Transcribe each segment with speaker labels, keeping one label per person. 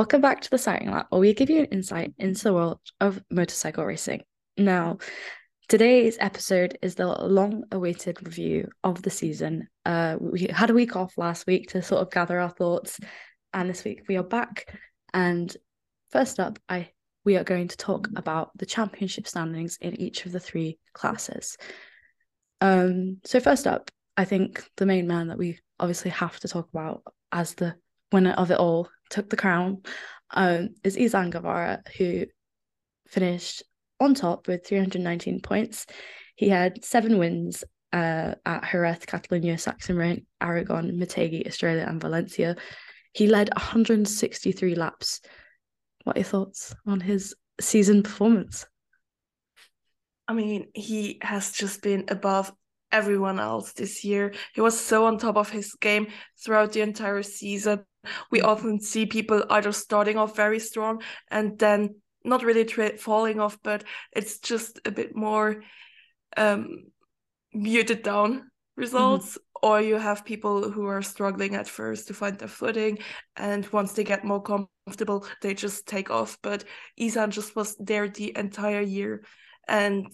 Speaker 1: Welcome back to the Sighting Lap, where we give you an insight into the world of motorcycle racing. Now, today's episode is the long-awaited review of the season. Uh, we had a week off last week to sort of gather our thoughts, and this week we are back. And first up, I we are going to talk about the championship standings in each of the three classes. Um, so first up, I think the main man that we obviously have to talk about as the winner of it all took the crown um, is Izan Guevara, who finished on top with 319 points. He had seven wins uh, at Jerez, Catalonia, Sachsenring, Aragon, Motegi, Australia, and Valencia. He led 163 laps. What are your thoughts on his season performance?
Speaker 2: I mean, he has just been above everyone else this year. He was so on top of his game throughout the entire season we often see people either starting off very strong and then not really tra- falling off, but it's just a bit more um, muted down results. Mm-hmm. Or you have people who are struggling at first to find their footing, and once they get more comfortable, they just take off. But Izan just was there the entire year, and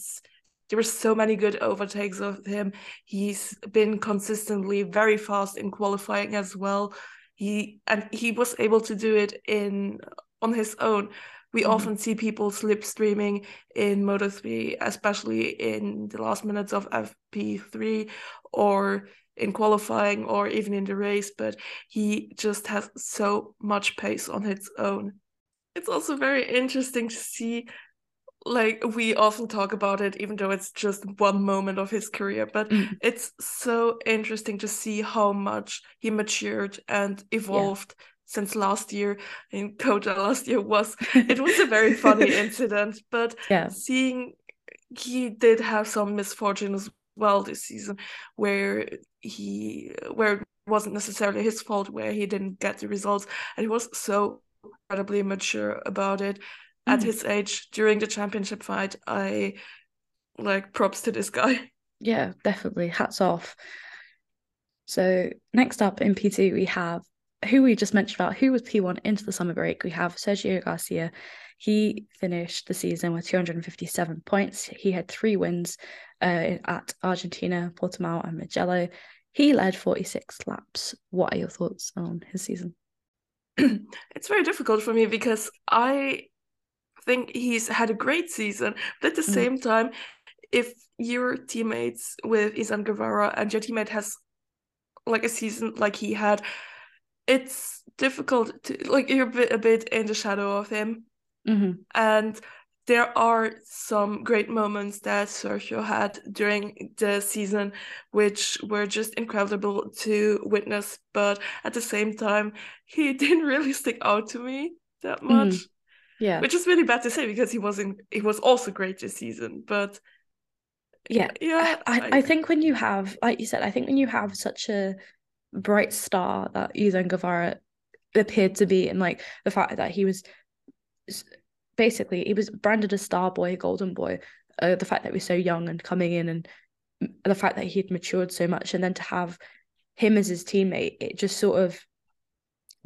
Speaker 2: there were so many good overtakes of him. He's been consistently very fast in qualifying as well he and he was able to do it in on his own we mm-hmm. often see people slipstreaming in moto 3 especially in the last minutes of fp3 or in qualifying or even in the race but he just has so much pace on his own it's also very interesting to see like we often talk about it even though it's just one moment of his career but mm. it's so interesting to see how much he matured and evolved yeah. since last year in COTA last year was it was a very funny incident but yeah seeing he did have some misfortune as well this season where he where it wasn't necessarily his fault where he didn't get the results and he was so incredibly mature about it at mm. his age during the championship fight. I like props to this guy.
Speaker 1: Yeah, definitely. Hats off. So next up in P2 we have who we just mentioned about who was P1 into the summer break. We have Sergio Garcia. He finished the season with 257 points. He had three wins uh, at Argentina, Portimao, and Mugello He led 46 laps. What are your thoughts on his season?
Speaker 2: it's very difficult for me because I think he's had a great season. But at the mm. same time, if your teammates with Izan Guevara and your teammate has like a season like he had, it's difficult to like you're a bit, a bit in the shadow of him. Mm-hmm. And there are some great moments that Sergio had during the season, which were just incredible to witness. But at the same time, he didn't really stick out to me that much. Mm.
Speaker 1: Yeah.
Speaker 2: Which is really bad to say because he wasn't he was also great this season. But
Speaker 1: yeah.
Speaker 2: Yeah.
Speaker 1: I, I, I think when you have like you said, I think when you have such a bright star that Izan Guevara appeared to be and like the fact that he was basically he was branded a star boy, golden boy, uh, the fact that he was so young and coming in and the fact that he had matured so much and then to have him as his teammate, it just sort of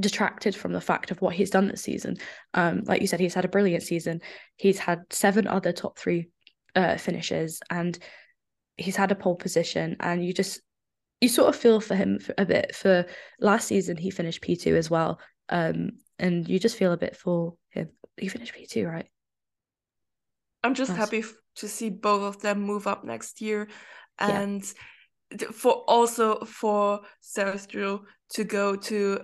Speaker 1: detracted from the fact of what he's done this season. Um, like you said, he's had a brilliant season. He's had seven other top three uh, finishes, and he's had a pole position. And you just you sort of feel for him a bit. For last season, he finished P two as well, um, and you just feel a bit for him. He finished P two, right?
Speaker 2: I'm just happy to see both of them move up next year, and. Yeah for also for Sergio to go to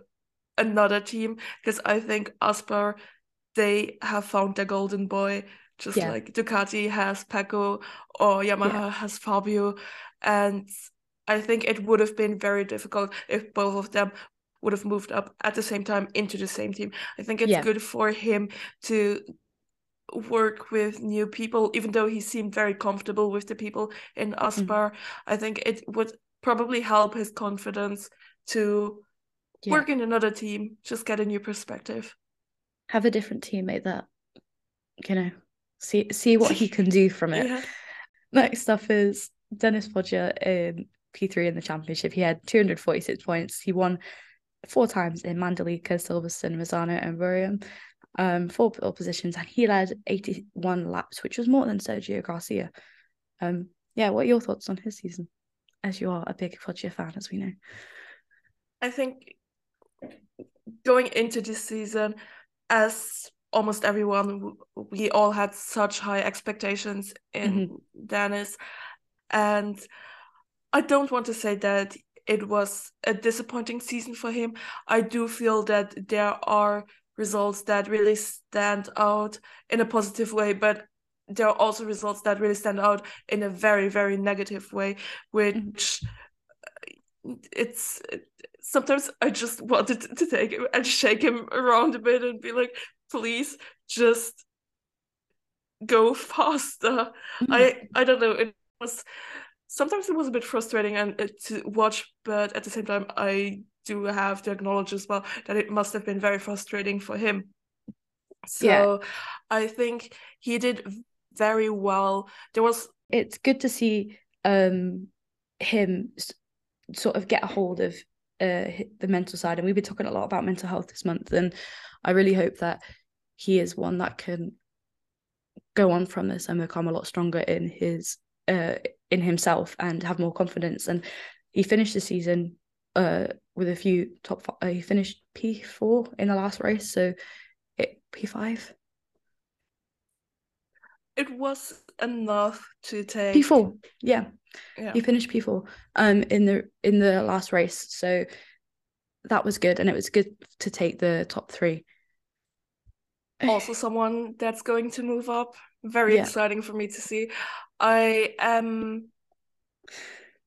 Speaker 2: another team because I think Aspar they have found their golden boy just yeah. like Ducati has Pecco or Yamaha yeah. has Fabio and I think it would have been very difficult if both of them would have moved up at the same time into the same team. I think it's yeah. good for him to work with new people even though he seemed very comfortable with the people in. Aspar. Mm-hmm. I think it would probably help his confidence to yeah. work in another team, just get a new perspective.
Speaker 1: Have a different teammate that you know see see what he can do from it. Yeah. Next up is Dennis Foggia in P3 in the championship. He had 246 points. He won four times in Mandalika, Silverstone, Misano, and Rome, um, four pole positions, and he led 81 laps, which was more than Sergio Garcia. Um, yeah, what are your thoughts on his season? As you are a big Foggia fan, as we know.
Speaker 2: I think going into this season, as almost everyone, we all had such high expectations in mm-hmm. Dennis. And I don't want to say that it was a disappointing season for him. I do feel that there are results that really stand out in a positive way, but there are also results that really stand out in a very, very negative way, which mm-hmm. it's sometimes I just wanted to take him and shake him around a bit and be like, please just go faster. Mm-hmm. I I don't know. It was sometimes it was a bit frustrating and uh, to watch, but at the same time, I do have to acknowledge as well that it must have been very frustrating for him. So yeah. I think he did very well. There was.
Speaker 1: It's good to see um him sort of get a hold of uh, the mental side, and we've been talking a lot about mental health this month, and I really hope that he is one that can go on from this and become a lot stronger in his uh, in himself and have more confidence. And he finished the season uh, with a few top. Five, uh, he finished P four in the last race, so it P five.
Speaker 2: It was enough to take
Speaker 1: P four. Yeah, yeah. He finished P4 um in the in the last race. So that was good and it was good to take the top 3.
Speaker 2: Also someone that's going to move up. Very yeah. exciting for me to see. I am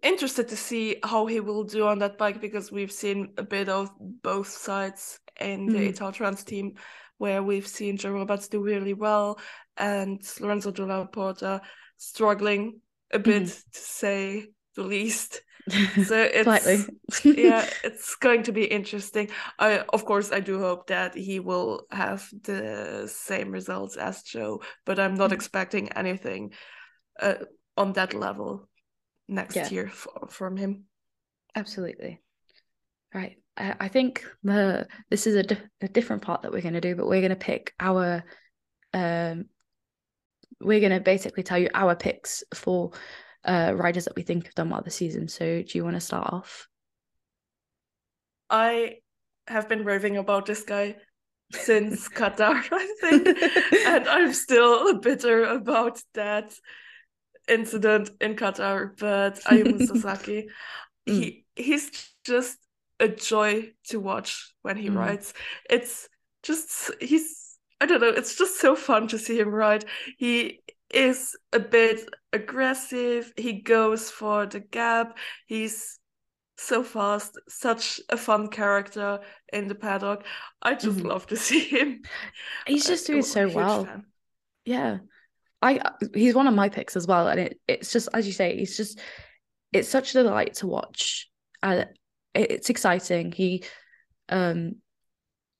Speaker 2: interested to see how he will do on that bike because we've seen a bit of both sides in the mm. Italtrans team where we've seen Joe Roberts do really well and Lorenzo Dalla Porta struggling a bit mm. to say the least. So it's yeah, it's going to be interesting. I of course I do hope that he will have the same results as Joe, but I'm not mm. expecting anything uh, on that level next yeah. year from him.
Speaker 1: Absolutely. Right. I, I think the this is a, di- a different part that we're going to do, but we're going to pick our um we're going to basically tell you our picks for uh, riders that we think have done well this season. So, do you want to start off?
Speaker 2: I have been raving about this guy since Qatar, I think, and I'm still bitter about that incident in Qatar. But Ayumu Sasaki, mm. he he's just a joy to watch when he mm. rides. It's just he's I don't know, it's just so fun to see him ride. He is a bit aggressive, he goes for the gap, he's so fast, such a fun character in the paddock. I just mm-hmm. love to see him.
Speaker 1: He's just doing so well. Fan. Yeah. I he's one of my picks as well. And it, it's just as you say, he's just it's such a delight to watch. Uh, it's exciting. He um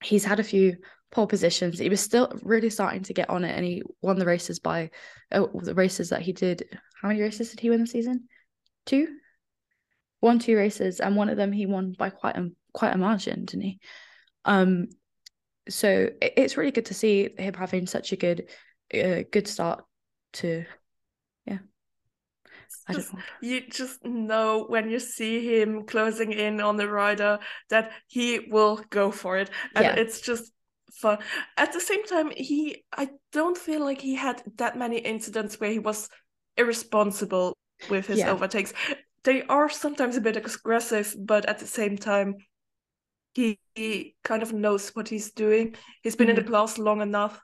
Speaker 1: he's had a few pole positions. He was still really starting to get on it, and he won the races by oh, the races that he did. How many races did he win the season? Two, one, two races, and one of them he won by quite a quite a margin, didn't he? Um, so it, it's really good to see him having such a good, uh, good start to.
Speaker 2: Just, you just know when you see him closing in on the rider that he will go for it and yeah. it's just fun. At the same time, he I don't feel like he had that many incidents where he was irresponsible with his yeah. overtakes. They are sometimes a bit aggressive, but at the same time, he, he kind of knows what he's doing. He's been mm. in the mm-hmm. class long enough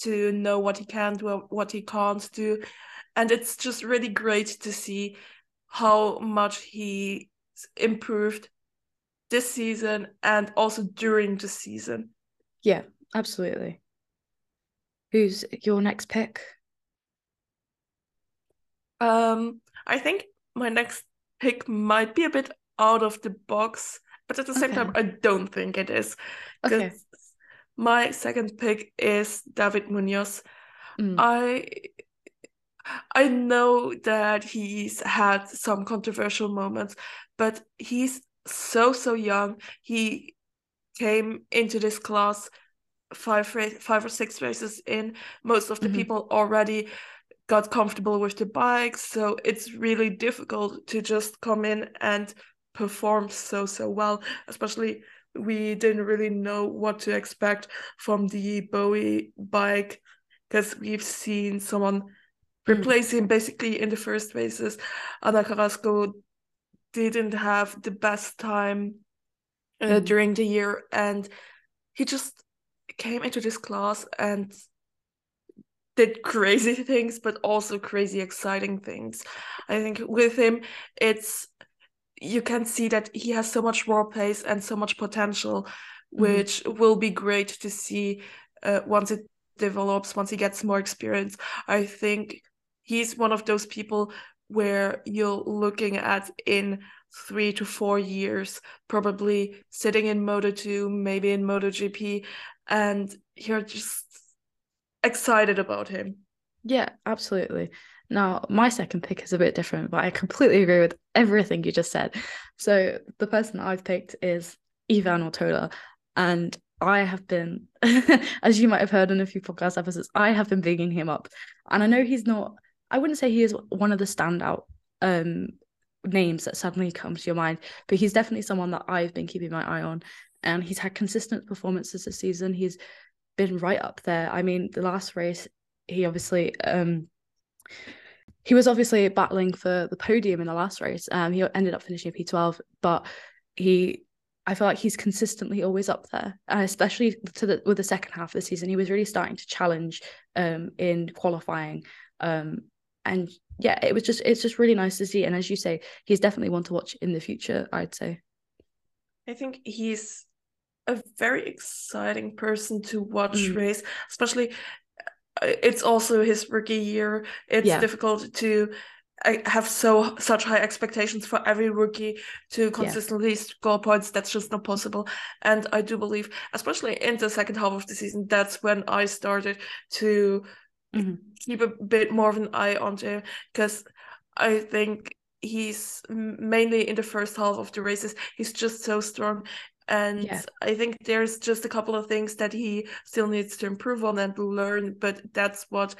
Speaker 2: to know what he can do, what he can't do, and it's just really great to see how much he improved this season and also during the season.
Speaker 1: Yeah, absolutely. Who's your next pick?
Speaker 2: Um, I think my next pick might be a bit out of the box, but at the same okay. time, I don't think it is. Okay. My second pick is David Munoz. Mm. I I know that he's had some controversial moments, but he's so so young. He came into this class five five or six races in. Most of the mm-hmm. people already got comfortable with the bike, so it's really difficult to just come in and perform so so well. Especially we didn't really know what to expect from the Bowie bike because we've seen someone mm. replace him basically in the first races. Ana Carrasco didn't have the best time uh, mm. during the year, and he just came into this class and did crazy things, but also crazy exciting things. I think with him, it's you can see that he has so much raw pace and so much potential, mm-hmm. which mm-hmm. will be great to see uh, once it develops, once he gets more experience. I think he's one of those people where you're looking at in three to four years, probably sitting in Moto 2, maybe in MotoGP, and you're just excited about him.
Speaker 1: Yeah, absolutely. Now, my second pick is a bit different, but I completely agree with everything you just said. So, the person I've picked is Ivan Ortola, and I have been, as you might have heard in a few podcast episodes, I have been bigging him up. And I know he's not, I wouldn't say he is one of the standout um, names that suddenly comes to your mind, but he's definitely someone that I've been keeping my eye on. And he's had consistent performances this season. He's been right up there. I mean, the last race, he obviously um he was obviously battling for the podium in the last race. Um, he ended up finishing P12, but he I feel like he's consistently always up there, uh, especially to the with the second half of the season. He was really starting to challenge um, in qualifying, um, and yeah, it was just it's just really nice to see. And as you say, he's definitely one to watch in the future. I'd say.
Speaker 2: I think he's a very exciting person to watch mm. race, especially. Uh, it's also his rookie year. It's yeah. difficult to I have so such high expectations for every rookie to consistently yeah. score points. That's just not possible. And I do believe, especially in the second half of the season, that's when I started to mm-hmm. keep a bit more of an eye on him because I think he's mainly in the first half of the races. He's just so strong. And yeah. I think there's just a couple of things that he still needs to improve on and learn, but that's what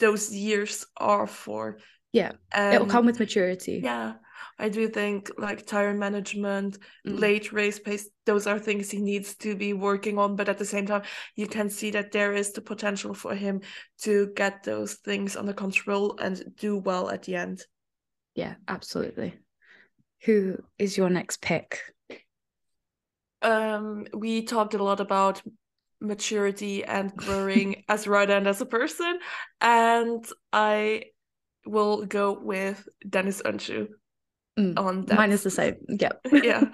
Speaker 2: those years are for
Speaker 1: yeah. Um, It'll come with maturity.
Speaker 2: Yeah. I do think like tire management, mm. late race pace, those are things he needs to be working on. But at the same time, you can see that there is the potential for him to get those things under control and do well at the end.
Speaker 1: Yeah, absolutely. Who is your next pick?
Speaker 2: Um, we talked a lot about maturity and growing as a rider and as a person. And I will go with Deniz Öncü
Speaker 1: mm, on that. Mine is the same. Yeah.
Speaker 2: yeah.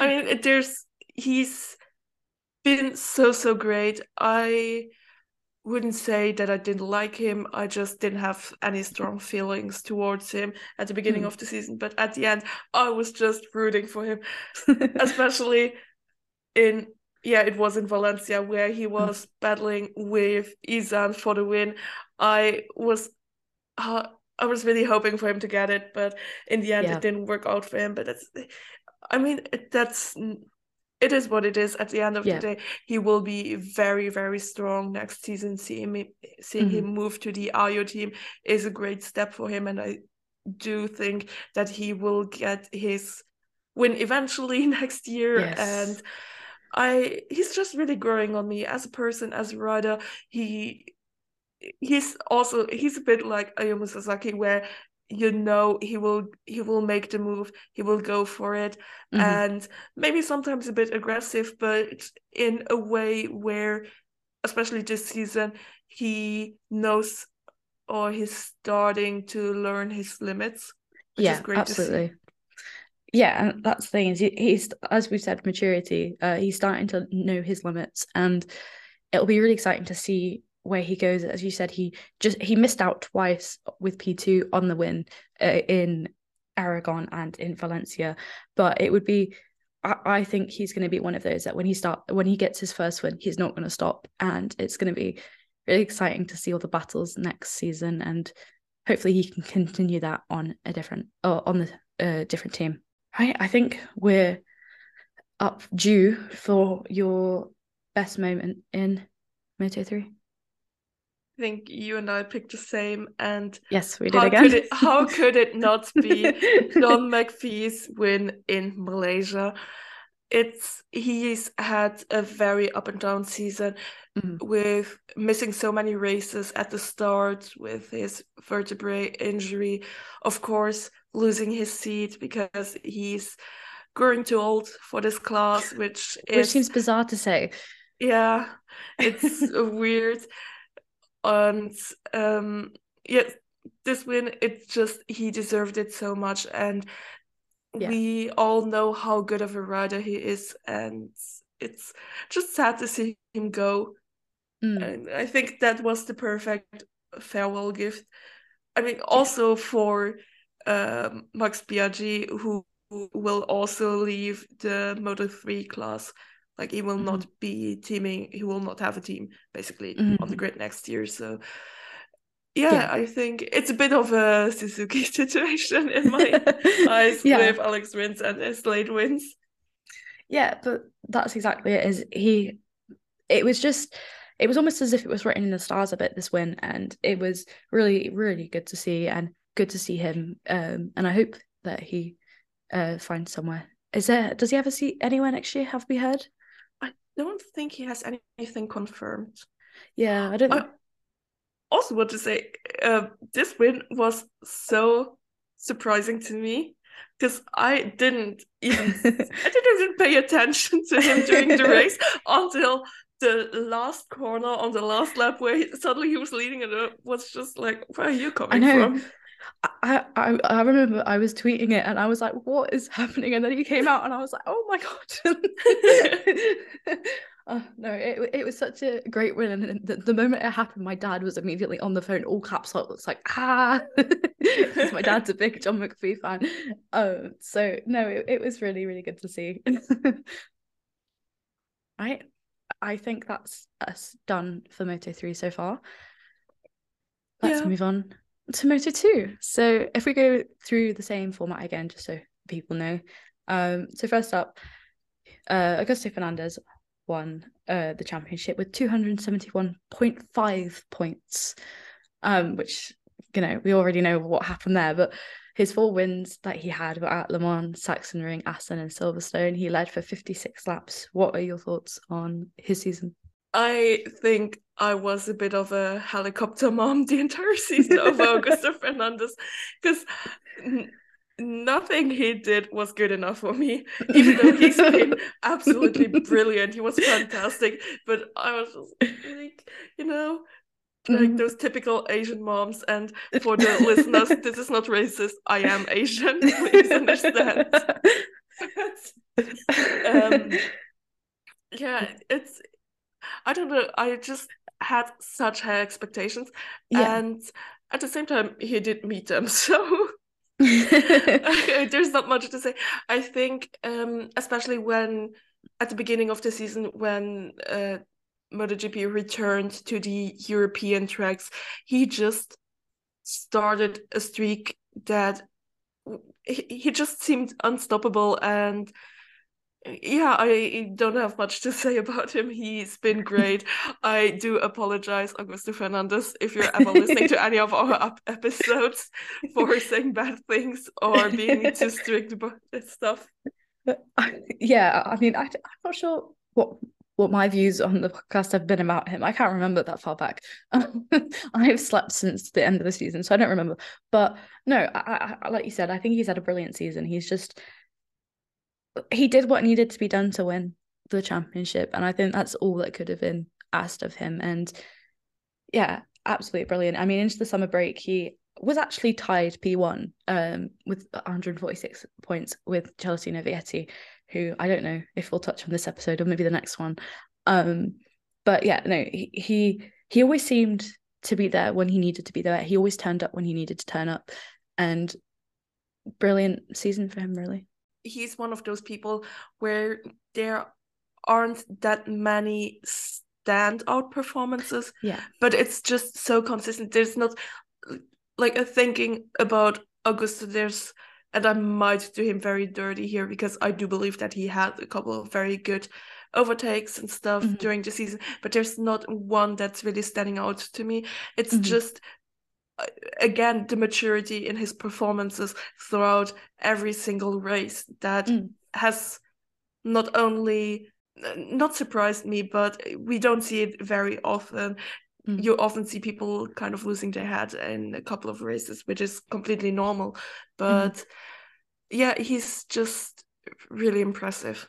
Speaker 2: I mean, there's he's been so so great. I wouldn't say that I didn't like him. I just didn't have any strong feelings towards him at the beginning mm. of the season. But at the end, I was just rooting for him, especially in yeah, it was in Valencia where he mm. was battling with Izan for the win. I was uh, I was really hoping for him to get it, but in the end, yeah. it didn't work out for him. But that's, I mean, that's it is what it is. At the end of yeah. the day, he will be very, very strong next season. Seeing me, seeing mm-hmm. him move to the Ajo team is a great step for him, and I do think that he will get his win eventually next year. Yes. And I, he's just really growing on me as a person, as a rider. He he's also he's a bit like Ayumu Sasaki where you know he will he will make the move he will go for it. Mm-hmm. and maybe sometimes a bit aggressive but in a way where especially this season he knows or he's starting to learn his limits
Speaker 1: yeah absolutely. Yeah and that's the thing is he, he's as we've said maturity uh, he's starting to know his limits and it'll be really exciting to see where he goes as you said he just he missed out twice with P2 on the win uh, in Aragon and in Valencia. But it would be I, think he's going to be one of those that when he start when he gets his first win he's not going to stop. And it's going to be really exciting to see all the battles next season. And hopefully he can continue that on a different or on the uh, different team. I I think we're up due for your best moment in Moto 3?
Speaker 2: I think you and I picked the same, and
Speaker 1: yes, we did
Speaker 2: how
Speaker 1: again.
Speaker 2: Could it, how could it not be John McPhee's win in Malaysia? It's he's had a very up and down season mm-hmm. with missing so many races at the start with his vertebrae injury, of course, losing his seat because he's growing too old for this class, which is,
Speaker 1: which seems bizarre to say.
Speaker 2: Yeah, it's weird and um yeah this win it just he deserved it so much and yeah. we all know how good of a rider he is and it's just sad to see him go mm. and i think that was the perfect farewell gift i mean also yeah. for um, max biaggi who will also leave the moto 3 class like he will mm-hmm. not be teaming. He will not have a team basically mm-hmm. on the grid next year. So yeah, yeah, I think it's a bit of a Suzuki situation in my eyes yeah. with Alex Rins and his late wins.
Speaker 1: Yeah, but that's exactly it. Is he? It was just. It was almost as if it was written in the stars a bit this win, and it was really, really good to see, and good to see him. Um, and I hope that he uh finds somewhere. Is there? Does he ever see anywhere next year? Have we heard?
Speaker 2: Don't think he has anything confirmed.
Speaker 1: Yeah, I don't. I
Speaker 2: also want to say uh, this win was so surprising to me because I didn't even I didn't even pay attention to him during the race until the last corner on the last lap where he, suddenly he was leading and it was just like where are you coming from
Speaker 1: I, I I remember I was tweeting it and I was like, "What is happening?" And then he came out and I was like, "Oh my god!" oh, no, it it was such a great win, and the, the moment it happened, my dad was immediately on the phone, all caps lock. It's like ah, my dad's a big John McPhee fan. Um, so no, it, it was really really good to see. I I think that's us done for Moto three so far. Let's yeah. move on to Moto 2. So if we go through the same format again, just so people know. Um, so first up, uh, Augusto Fernandez won uh, the championship with 271.5 points, um, which, you know, we already know what happened there, but his four wins that he had were at Le Mans, Sachsenring, Assen, and Silverstone. He led for 56 laps. What are your thoughts on his season?
Speaker 2: I think I was a bit of a helicopter mom the entire season of Augusto Fernandez because n- nothing he did was good enough for me, even though he's been absolutely brilliant. He was fantastic, but I was just like, you know, like mm-hmm. those typical Asian moms. And for the listeners, this is not racist. I am Asian. Please understand. um, yeah, it's I don't know. I just had such high expectations, yeah. and at the same time, he did meet them. So there's not much to say. I think, um, especially when at the beginning of the season, when uh, MotoGP returned to the European tracks, he just started a streak that he just seemed unstoppable and yeah, I don't have much to say about him. He's been great. I do apologize, Augusto Fernandez, if you're ever listening to any of our episodes for saying bad things or being too strict about this stuff.
Speaker 1: Yeah, I mean, I, I'm not sure what what my views on the podcast have been about him. I can't remember that far back. I've slept since the end of the season, so I don't remember. But no, I, I, like you said, I think he's had a brilliant season. He's just he did what needed to be done to win the championship, and I think that's all that could have been asked of him. And yeah, absolutely brilliant. I mean, into the summer break, he was actually tied P1 um, with 146 points with Celestino Vietti, who I don't know if we'll touch on this episode or maybe the next one. Um, but yeah, no, he, he he always seemed to be there when he needed to be there. He always turned up when he needed to turn up, and brilliant season for him, really
Speaker 2: he's one of those people where there aren't that many standout performances.
Speaker 1: Yeah.
Speaker 2: But it's just so consistent. There's not like a thinking about Augusto, there's and I might do him very dirty here because I do believe that he had a couple of very good overtakes and stuff mm-hmm. during the season, but there's not one that's really standing out to me. It's mm-hmm. just again the maturity in his performances throughout every single race that mm. has not only not surprised me but we don't see it very often mm. you often see people kind of losing their head in a couple of races which is completely normal but mm. yeah he's just really impressive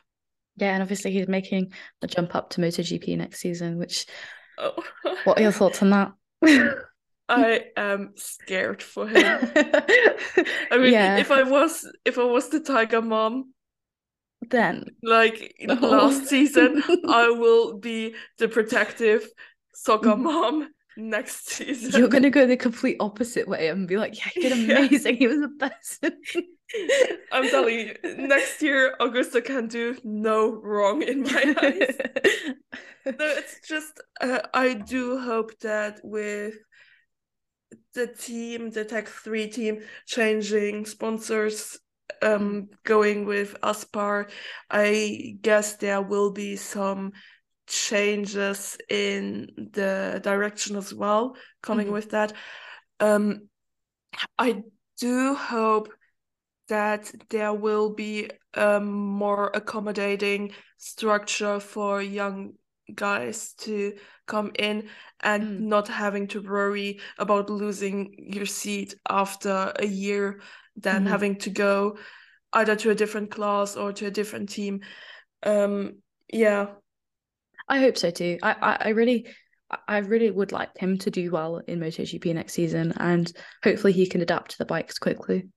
Speaker 1: yeah and obviously he's making the jump up to MotoGP next season which oh. what are your thoughts on that
Speaker 2: I am scared for him. I mean, yeah. if I was if I was the tiger mom,
Speaker 1: then
Speaker 2: like no. last season, I will be the protective soccer mm. mom next season.
Speaker 1: You're gonna go the complete opposite way and be like, yeah, he did amazing. Yeah. He was the best.
Speaker 2: I'm telling you, next year Augusto can do no wrong in my eyes. no, it's just uh, I do hope that with the team, the Tech 3 team, changing sponsors, um, going with Aspar, I guess there will be some changes in the direction as well coming mm-hmm. with that. Um, I do hope that there will be a more accommodating structure for young guys to come in and mm. not having to worry about losing your seat after a year than mm-hmm. having to go either to a different class or to a different team um yeah
Speaker 1: i hope so too i i, I really I really would like him to do well in MotoGP next season, and hopefully he can adapt to the bikes quickly.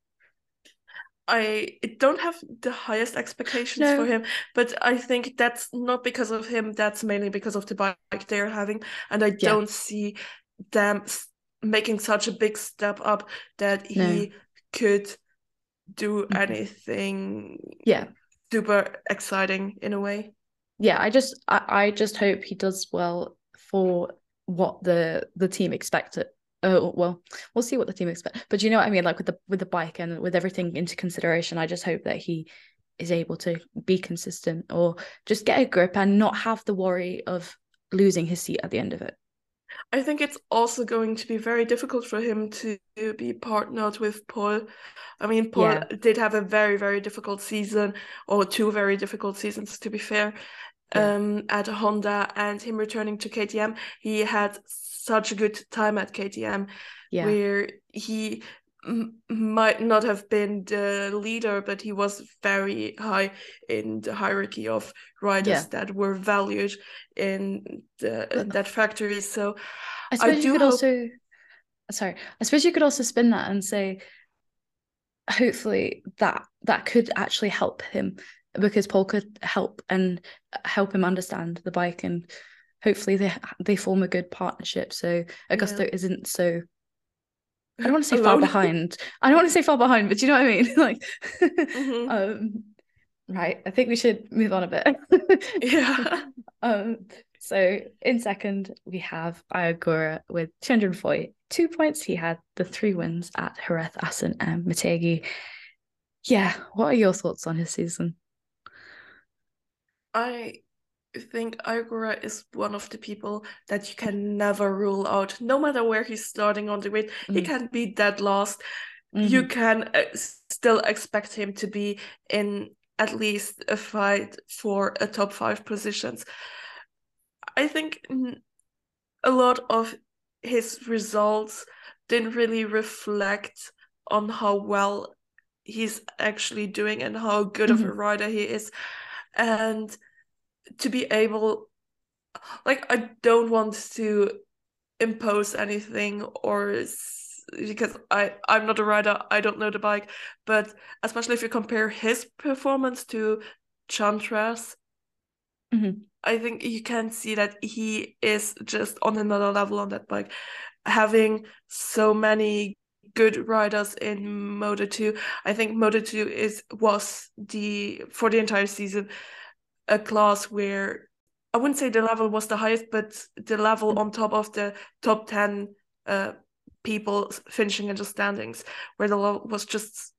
Speaker 2: I don't have the highest expectations no. for him, but I think that's not because of him. That's mainly because of the bike they're having, and I yeah. don't see them making such a big step up that he no. could do mm-hmm. anything.
Speaker 1: Yeah,
Speaker 2: super exciting in a way.
Speaker 1: Yeah, I just I, I just hope he does well for what the the team expected oh well we'll see what the team expect but you know what i mean like with the with the bike and with everything into consideration i just hope that he is able to be consistent or just get a grip and not have the worry of losing his seat at the end of it
Speaker 2: i think it's also going to be very difficult for him to be partnered with Pol. i mean Pol yeah. did have a very very difficult season or two very difficult seasons to be fair yeah. um at honda and him returning to ktm he had such a good time at KTM, yeah. where he m- might not have been the leader, but he was very high in the hierarchy of riders yeah. that were valued in the, that factory. So
Speaker 1: I suppose I you could hope... also, sorry, I suppose you could also spin that and say, hopefully that that could actually help him because Pol could help and help him understand the bike and hopefully they they form a good partnership. So Augusto yeah. isn't so. I don't want to say far behind. I don't want to say far behind, but you know what I mean. like, mm-hmm. um, right. I think we should move on a bit.
Speaker 2: yeah.
Speaker 1: Um. So in second we have Ai Ogura with 242 points. He had the three wins at Jerez, Assen, and Motegi Yeah. What are your thoughts on his season?
Speaker 2: I think Ai Ogura is one of the people that you can never rule out. No matter where he's starting on the grid, mm. he can be dead last. Mm-hmm. You can uh, still expect him to be in at least a fight for a top five positions. I think a lot of his results didn't really reflect on how well he's actually doing and how good mm-hmm. of a mm-hmm. rider he is. And to be able like i don't want to impose anything or because i i'm not a rider i don't know the bike but especially if you compare his performance to chantra's mm-hmm. i think you can see that he is just on another level on that bike having so many good riders in moto 2 i think moto 2 is was the for the entire season a class where I wouldn't say the level was the highest, but the level on top of the top 10 uh, people finishing in the standings, where the level was just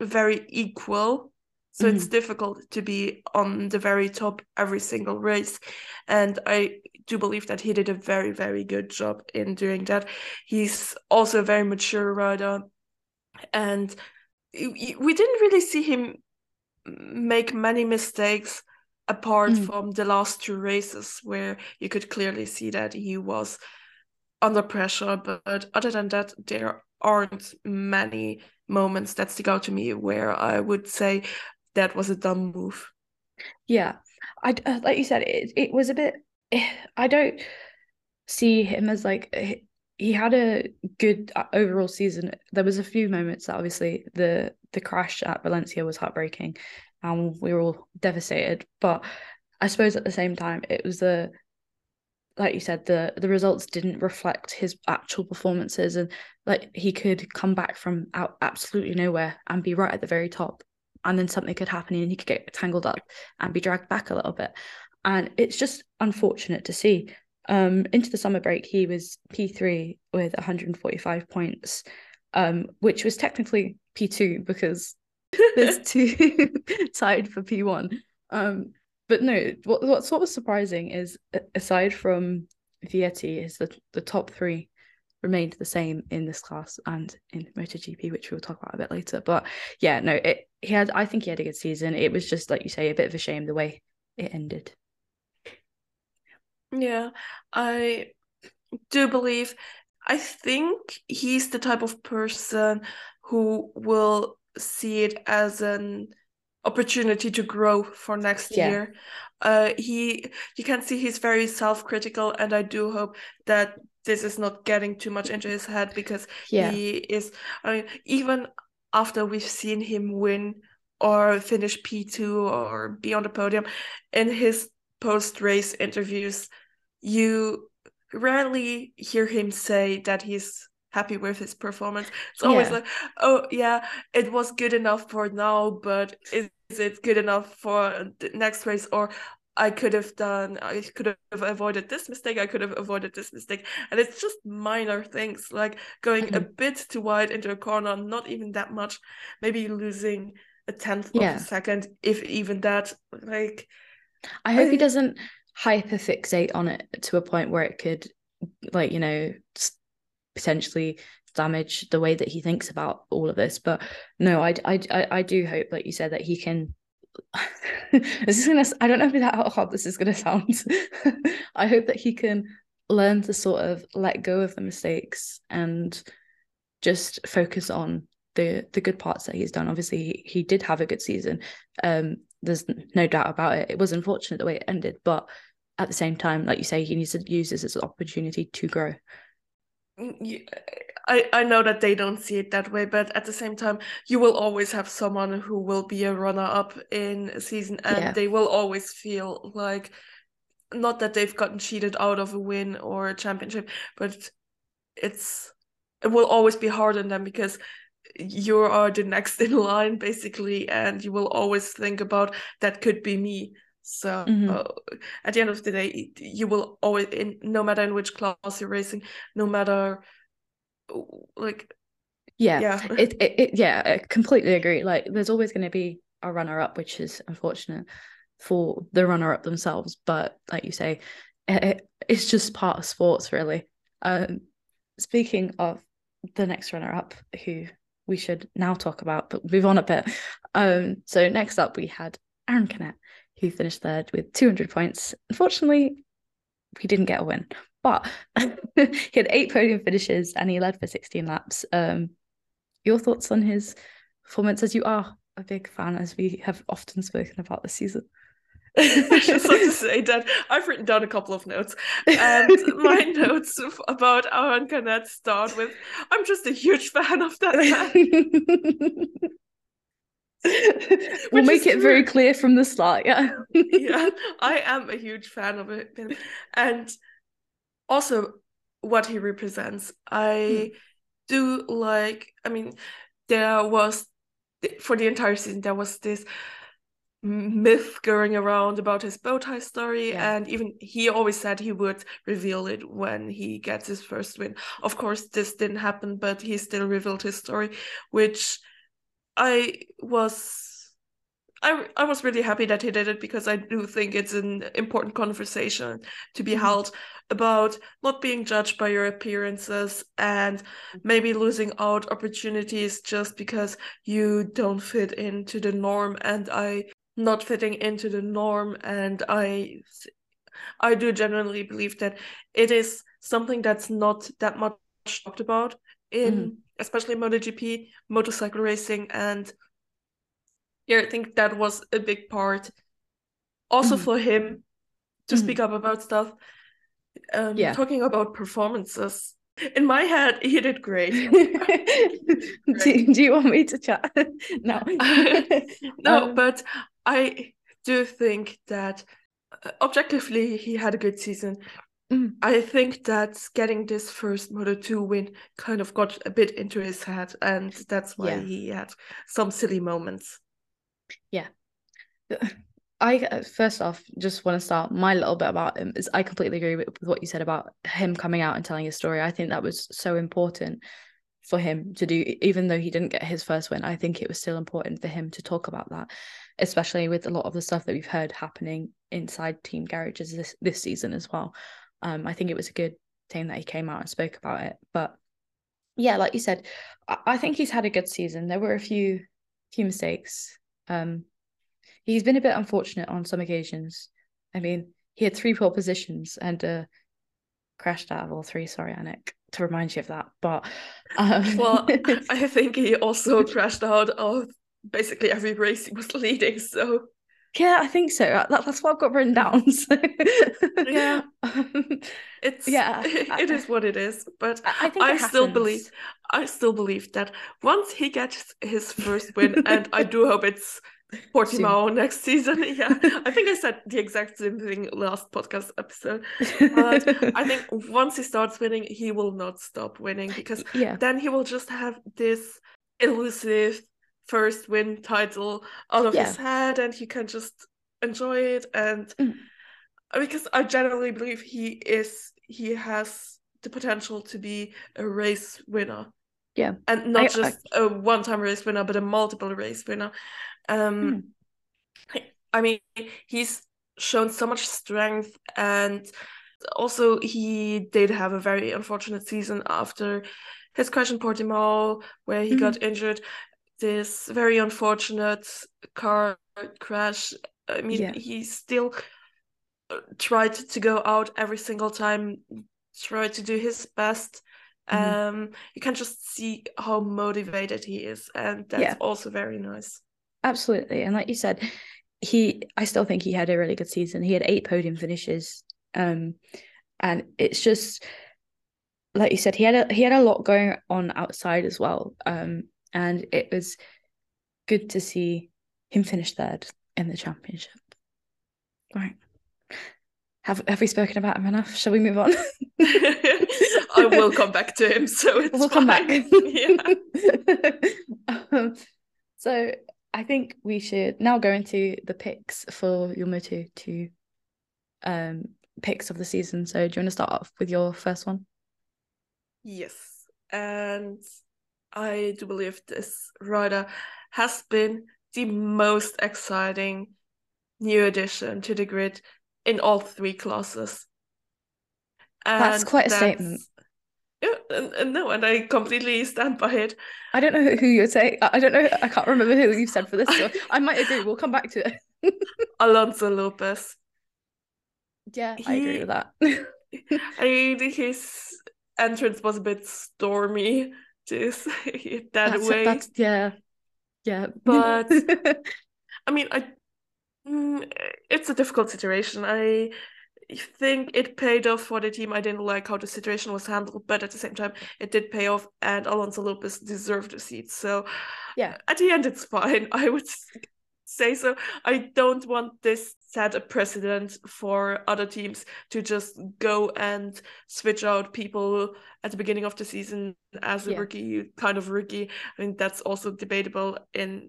Speaker 2: very equal. So mm-hmm. it's difficult to be on the very top every single race. And I do believe that he did a very, very good job in doing that. He's also a very mature rider. And we didn't really see him make many mistakes apart mm. from the last two races where you could clearly see that he was under pressure. But other than that there aren't many moments that stick out to me where i would say that was a dumb move.
Speaker 1: Yeah. I uh, like you said it, it was a bit i don't see him as like he had a good uh, overall season. There was a few moments that obviously the the crash at Valencia was heartbreaking, and we were all devastated. But I suppose at the same time, it was the like you said, the the results didn't reflect his actual performances, and like he could come back from out absolutely nowhere and be right at the very top, and then something could happen and he could get tangled up and be dragged back a little bit, and it's just unfortunate to see. Um, into the summer break, he was P3 with 145 points, um, which was technically P2 because there's two tied for P1. Um, but no, what, what's sort of surprising is aside from Vietti, is that the top three remained the same in this class and in MotoGP, which we'll talk about a bit later. But yeah, no, it he had I think he had a good season. It was just like you say, a bit of a shame the way it ended.
Speaker 2: Yeah, I do believe. I think he's the type of person who will see it as an opportunity to grow for next yeah. year. Uh, he, you can see he's very self-critical, and I do hope that this is not getting too much into his head because yeah. he is. I mean, even after we've seen him win or finish P two or be on the podium, in his post-race interviews, you rarely hear him say that he's happy with his performance. It's always yeah. like, oh yeah, it was good enough for now, but is, is it good enough for the next race? Or I could have done, I could have avoided this mistake, I could have avoided this mistake. And it's just minor things like going mm-hmm. a bit too wide into a corner, not even that much, maybe losing a tenth yeah. of a second, if even that. Like,
Speaker 1: I hope I, he doesn't hyperfixate on it to a point where it could, like, you know, potentially damage the way that he thinks about all of this. But no, I I I, do hope, like you said, that he can. this is gonna. I don't know if that how hard this is gonna sound. I hope that he can learn to sort of let go of the mistakes and just focus on the the good parts that he's done. Obviously, he, he did have a good season. Um, there's no doubt about it. It was unfortunate the way it ended, but at the same time, like you say, he needs to use this as an opportunity to grow.
Speaker 2: Mm, I, I know that they don't see it that way, but at the same time, you will always have someone who will be a runner up in a season and yeah. they will always feel like not that they've gotten cheated out of a win or a championship, but it's it will always be hard on them because you are the next in line basically and you will always think about that could be me so mm-hmm. uh, at the end of the day, you will always, in no matter in which class you're racing, no matter like,
Speaker 1: yeah, yeah, it, it, it yeah, I completely agree. Like, there's always going to be a runner up, which is unfortunate for the runner up themselves. But like you say, it, it's just part of sports, really. Um, speaking of the next runner up, who we should now talk about, but move on a bit. Um, so next up we had Aron Canet, who finished third with 200 points. Unfortunately, he didn't get a win, but he had eight podium finishes and he led for 16 laps. Um, your thoughts on his performance as you are a big fan, as we have often spoken about this season?
Speaker 2: Just like to say that I've written down a couple of notes, and my notes about Aron Canet start with I'm just a huge fan of that man.
Speaker 1: we'll make it very clear from the start. Yeah.
Speaker 2: yeah, I am a huge fan of it. And also what he represents. I hmm. do like, I mean, there was, for the entire season, there was this myth going around about his bow tie story yeah. and even he always said he would reveal it when he gets his first win of course this didn't happen but he still revealed his story which I was I, I was really happy that he did it because I do think it's an important conversation to be mm-hmm. held about not being judged by your appearances and maybe losing out opportunities just because you don't fit into the norm and I not fitting into the norm and I I do genuinely believe that it is something that's not that much talked about in mm-hmm. especially MotoGP, motorcycle racing and yeah, I think that was a big part also mm. for him to mm. speak up about stuff. Um, yeah. Talking about performances. In my head, he did great.
Speaker 1: do, do, you want me to chat? no.
Speaker 2: no, um, but I do think that uh, objectively, he had a good season. Mm. I think that getting this first Moto 2 win kind of got a bit into his head, and that's why yeah. he had some silly moments.
Speaker 1: Yeah. I uh, first off just want to start my little bit about him is I completely agree with, with what you said about him coming out and telling his story. I think that was so important for him to do even though he didn't get his first win. I think it was still important for him to talk about that, especially with a lot of the stuff that we've heard happening inside team garages this this season as well. Um, I think it was a good thing that he came out and spoke about it. But yeah, like you said, I, I think he's had a good season. There were a few few mistakes um, he's been a bit unfortunate on some occasions. I mean, he had three pole positions and uh, crashed out of all three. Sorry, Annick, to remind you of that. But
Speaker 2: um... well, I think he also crashed out of basically every race he was leading. So
Speaker 1: yeah, I think so. That, that's what I've got written down. So.
Speaker 2: yeah, um, it's yeah, it is what it is. But I, I, I still believe, I still believe that once he gets his first win, and I do hope it's Portimao next season. Yeah, I think I said the exact same thing last podcast episode. But I think once he starts winning, he will not stop winning because yeah. then he will just have this elusive first win title out of yeah. his head and he can just enjoy it and mm. because I generally believe he is he has the potential to be a race winner.
Speaker 1: Yeah.
Speaker 2: And not I, just I... a one time race winner, but a multiple race winner. Um mm. I mean he's shown so much strength and also he did have a very unfortunate season after his crash in Portimao where he mm. got injured this very unfortunate car crash. I mean, yeah. he still uh, tried to go out every single time, tried to do his best. Mm-hmm. Um, you can just see how motivated he is, and that's yeah. also very nice.
Speaker 1: Absolutely, and like you said, he. I still think he had a really good season. He had eight podium finishes, um, and it's just like you said, he had a he had a lot going on outside as well. Um, and it was good to see him finish third in the championship. Right. Have have we spoken about him enough? Shall we move on?
Speaker 2: I will come back to him, so it's
Speaker 1: we'll
Speaker 2: fine.
Speaker 1: come back. yeah. um, so I think we should now go into the picks for your Moto two um picks of the season. So do you want to start off with your first one?
Speaker 2: Yes. And I do believe this rider has been the most exciting new addition to the grid in all three classes.
Speaker 1: And that's quite a that's, statement.
Speaker 2: Yeah, and, and, no, and I completely stand by it.
Speaker 1: I don't know who you're saying. I don't know. I can't remember who you said for this. So I might agree. We'll come back to it.
Speaker 2: Alonso Lopez.
Speaker 1: Yeah, he, I agree with that.
Speaker 2: I mean, his entrance was a bit stormy to say it that
Speaker 1: that's,
Speaker 2: way.
Speaker 1: That's, yeah, yeah.
Speaker 2: But I mean, I mm, it's a difficult situation. I think it paid off for the team. I didn't like how the situation was handled, but at the same time, it did pay off, and Alonso Lopez deserved a seat. So,
Speaker 1: yeah,
Speaker 2: at the end, it's fine. I would say so. I don't want this set a precedent for other teams to just go and switch out people at the beginning of the season as a yeah. rookie, kind of rookie. I mean, that's also debatable in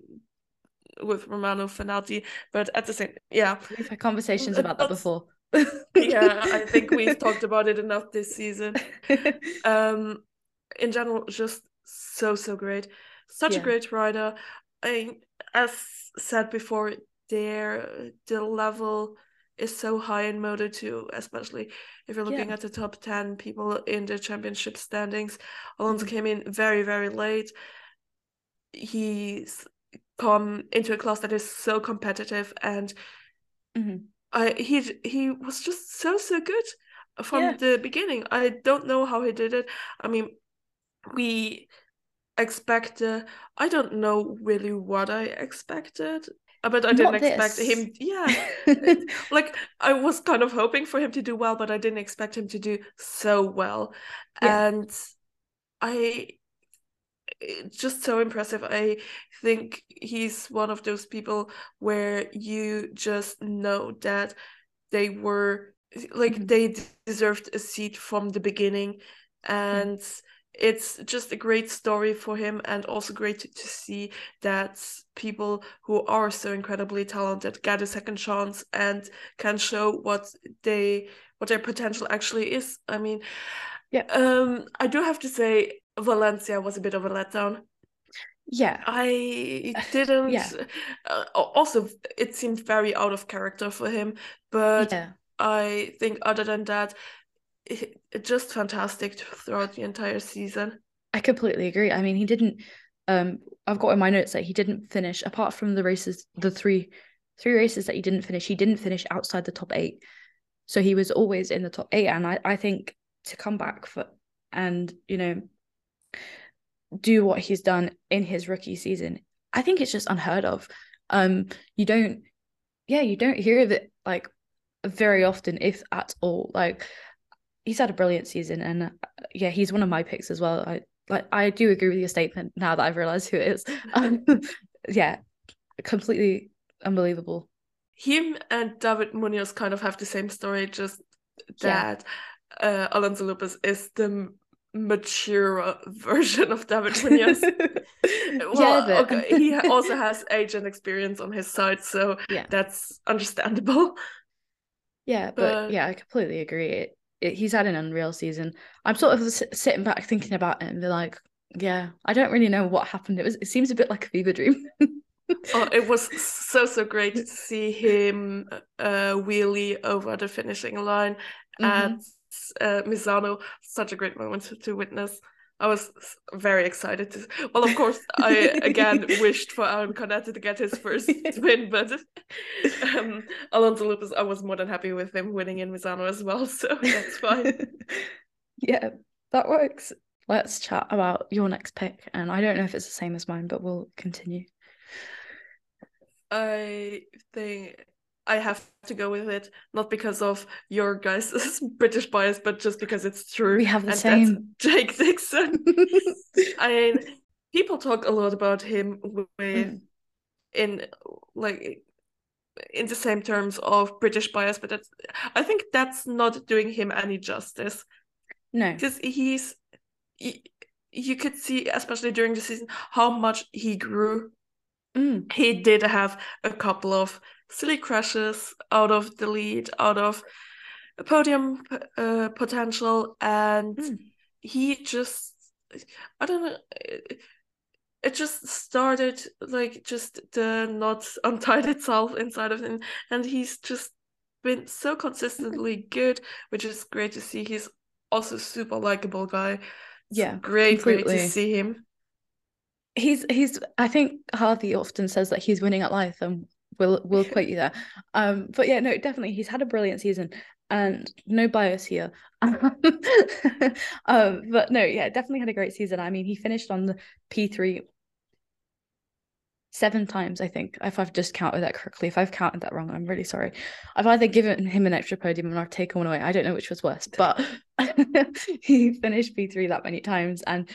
Speaker 2: with Romano Fenati, but at the same, yeah,
Speaker 1: we've had conversations about that before.
Speaker 2: Yeah, I think we've talked about it enough this season. Um, in general, just so so great, such yeah. a great rider. I as said before, there the level is so high in Moto 2, especially if you're looking
Speaker 1: Yeah.
Speaker 2: at the top 10 people in the championship standings. Alonso
Speaker 1: Mhm.
Speaker 2: came in very, very late. He's come into a class that is so competitive and
Speaker 1: Mhm.
Speaker 2: I he he was just so so good from
Speaker 1: Yeah.
Speaker 2: the beginning. I don't know how he did it. I mean, we expected. I don't know really what I expected, uh, but I didn't
Speaker 1: Not
Speaker 2: expect
Speaker 1: this.
Speaker 2: him. Yeah, like I was kind of hoping for him to do well, but I didn't expect him to do so well.
Speaker 1: Yeah.
Speaker 2: And I it's just so impressive. I think he's one of those people where you just know that they were like
Speaker 1: Mhm.
Speaker 2: they deserved a seat from the beginning and it's just a great story for him and also great to, to see that people who are so incredibly talented get a second chance and can show what they what their potential actually is i mean
Speaker 1: Yeah.
Speaker 2: um i do have to say valencia was a bit of a letdown
Speaker 1: yeah.
Speaker 2: I didn't.
Speaker 1: Yeah.
Speaker 2: Uh, also, it seemed very out of character for him, but
Speaker 1: yeah.
Speaker 2: I think other than that, it, it just fantastic throughout the entire season.
Speaker 1: I completely agree. I mean, he didn't. Um, I've got in my notes that he didn't finish apart from the races, the three, three races that he didn't finish. He didn't finish outside the top eight, so he was always in the top eight. And I, I think to come back for and you know do what he's done in his rookie season, I think it's just unheard of. Um, you don't, yeah, you don't hear of it like very often, if at all. Like he's had a brilliant season, and uh, yeah, he's one of my picks as well. I like I do agree with your statement now that I've realized who it is. Um, yeah, completely unbelievable.
Speaker 2: Him and David Munoz kind of have the same story, just
Speaker 1: Yeah.
Speaker 2: that uh, Alonso Lopez is the mature version of David Munoz. well,
Speaker 1: but
Speaker 2: okay, he also has age and experience on his side, so
Speaker 1: yeah,
Speaker 2: that's understandable.
Speaker 1: yeah, but,
Speaker 2: but-
Speaker 1: yeah, I completely agree. It, it, he's had an unreal season. I'm sort of s- sitting back thinking about it and be like, yeah, I don't really know what happened. It was it seems a bit like a fever dream.
Speaker 2: Oh, it was so so great to see him uh, wheelie over the finishing line
Speaker 1: Mhm.
Speaker 2: at uh, Misano. Such a great moment to, witness. I was very excited to. Well, of course, I again wished for Aron Canet to get his first win, but um, Alonso Lopez, I was more than happy with him winning in Misano as well, so that's fine.
Speaker 1: yeah, that works. Let's chat about your next pick. And I don't know if it's the same as mine, but we'll continue.
Speaker 2: I think I have to go with it, not because of your guys' British bias, but just because it's true.
Speaker 1: We have the
Speaker 2: and
Speaker 1: same.
Speaker 2: That's Jake Dixon. I mean, people talk a lot about him with
Speaker 1: Mm.
Speaker 2: in like in the same terms of British bias, but that's I think that's not doing him any justice
Speaker 1: no.
Speaker 2: because he's he, you could see, especially during the season, how much he grew
Speaker 1: Mm.
Speaker 2: he did have a couple of silly crashes out of the lead, out of a podium uh, potential, and
Speaker 1: Mm.
Speaker 2: he just, I don't know, it, it just started like just the knot untied itself inside of him, and he's just been so consistently good, which is great to see. He's also super likable guy.
Speaker 1: Yeah,
Speaker 2: great, great
Speaker 1: completely.
Speaker 2: to see him.
Speaker 1: He's he's I think Harvey often says that he's winning at life and we'll we'll quote you there. Um but yeah, no, definitely he's had a brilliant season and no bias here. um but no, yeah, definitely had a great season. I mean, he finished on the P3 seven times, I think, if I've just counted that correctly. If I've counted that wrong, I'm really sorry. I've either given him an extra podium or I've taken one away. I don't know which was worse, but he finished P3 that many times and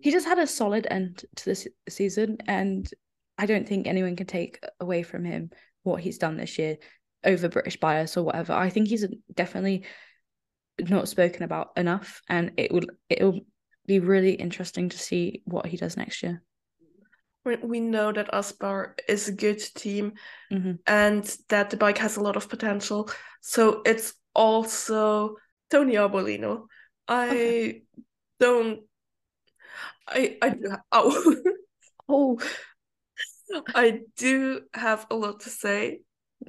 Speaker 1: he just had a solid end to this season. And I don't think anyone can take away from him what he's done this year over British bias or whatever. I think he's definitely not spoken about enough, and it will it'll be really interesting to see what he does next year.
Speaker 2: We- We know that Aspar is a good team
Speaker 1: Mhm.
Speaker 2: and that the bike has a lot of potential. So it's also Tony Arbolino. I
Speaker 1: Okay.
Speaker 2: don't. I I. Oh,
Speaker 1: Oh,
Speaker 2: I do have a lot to say.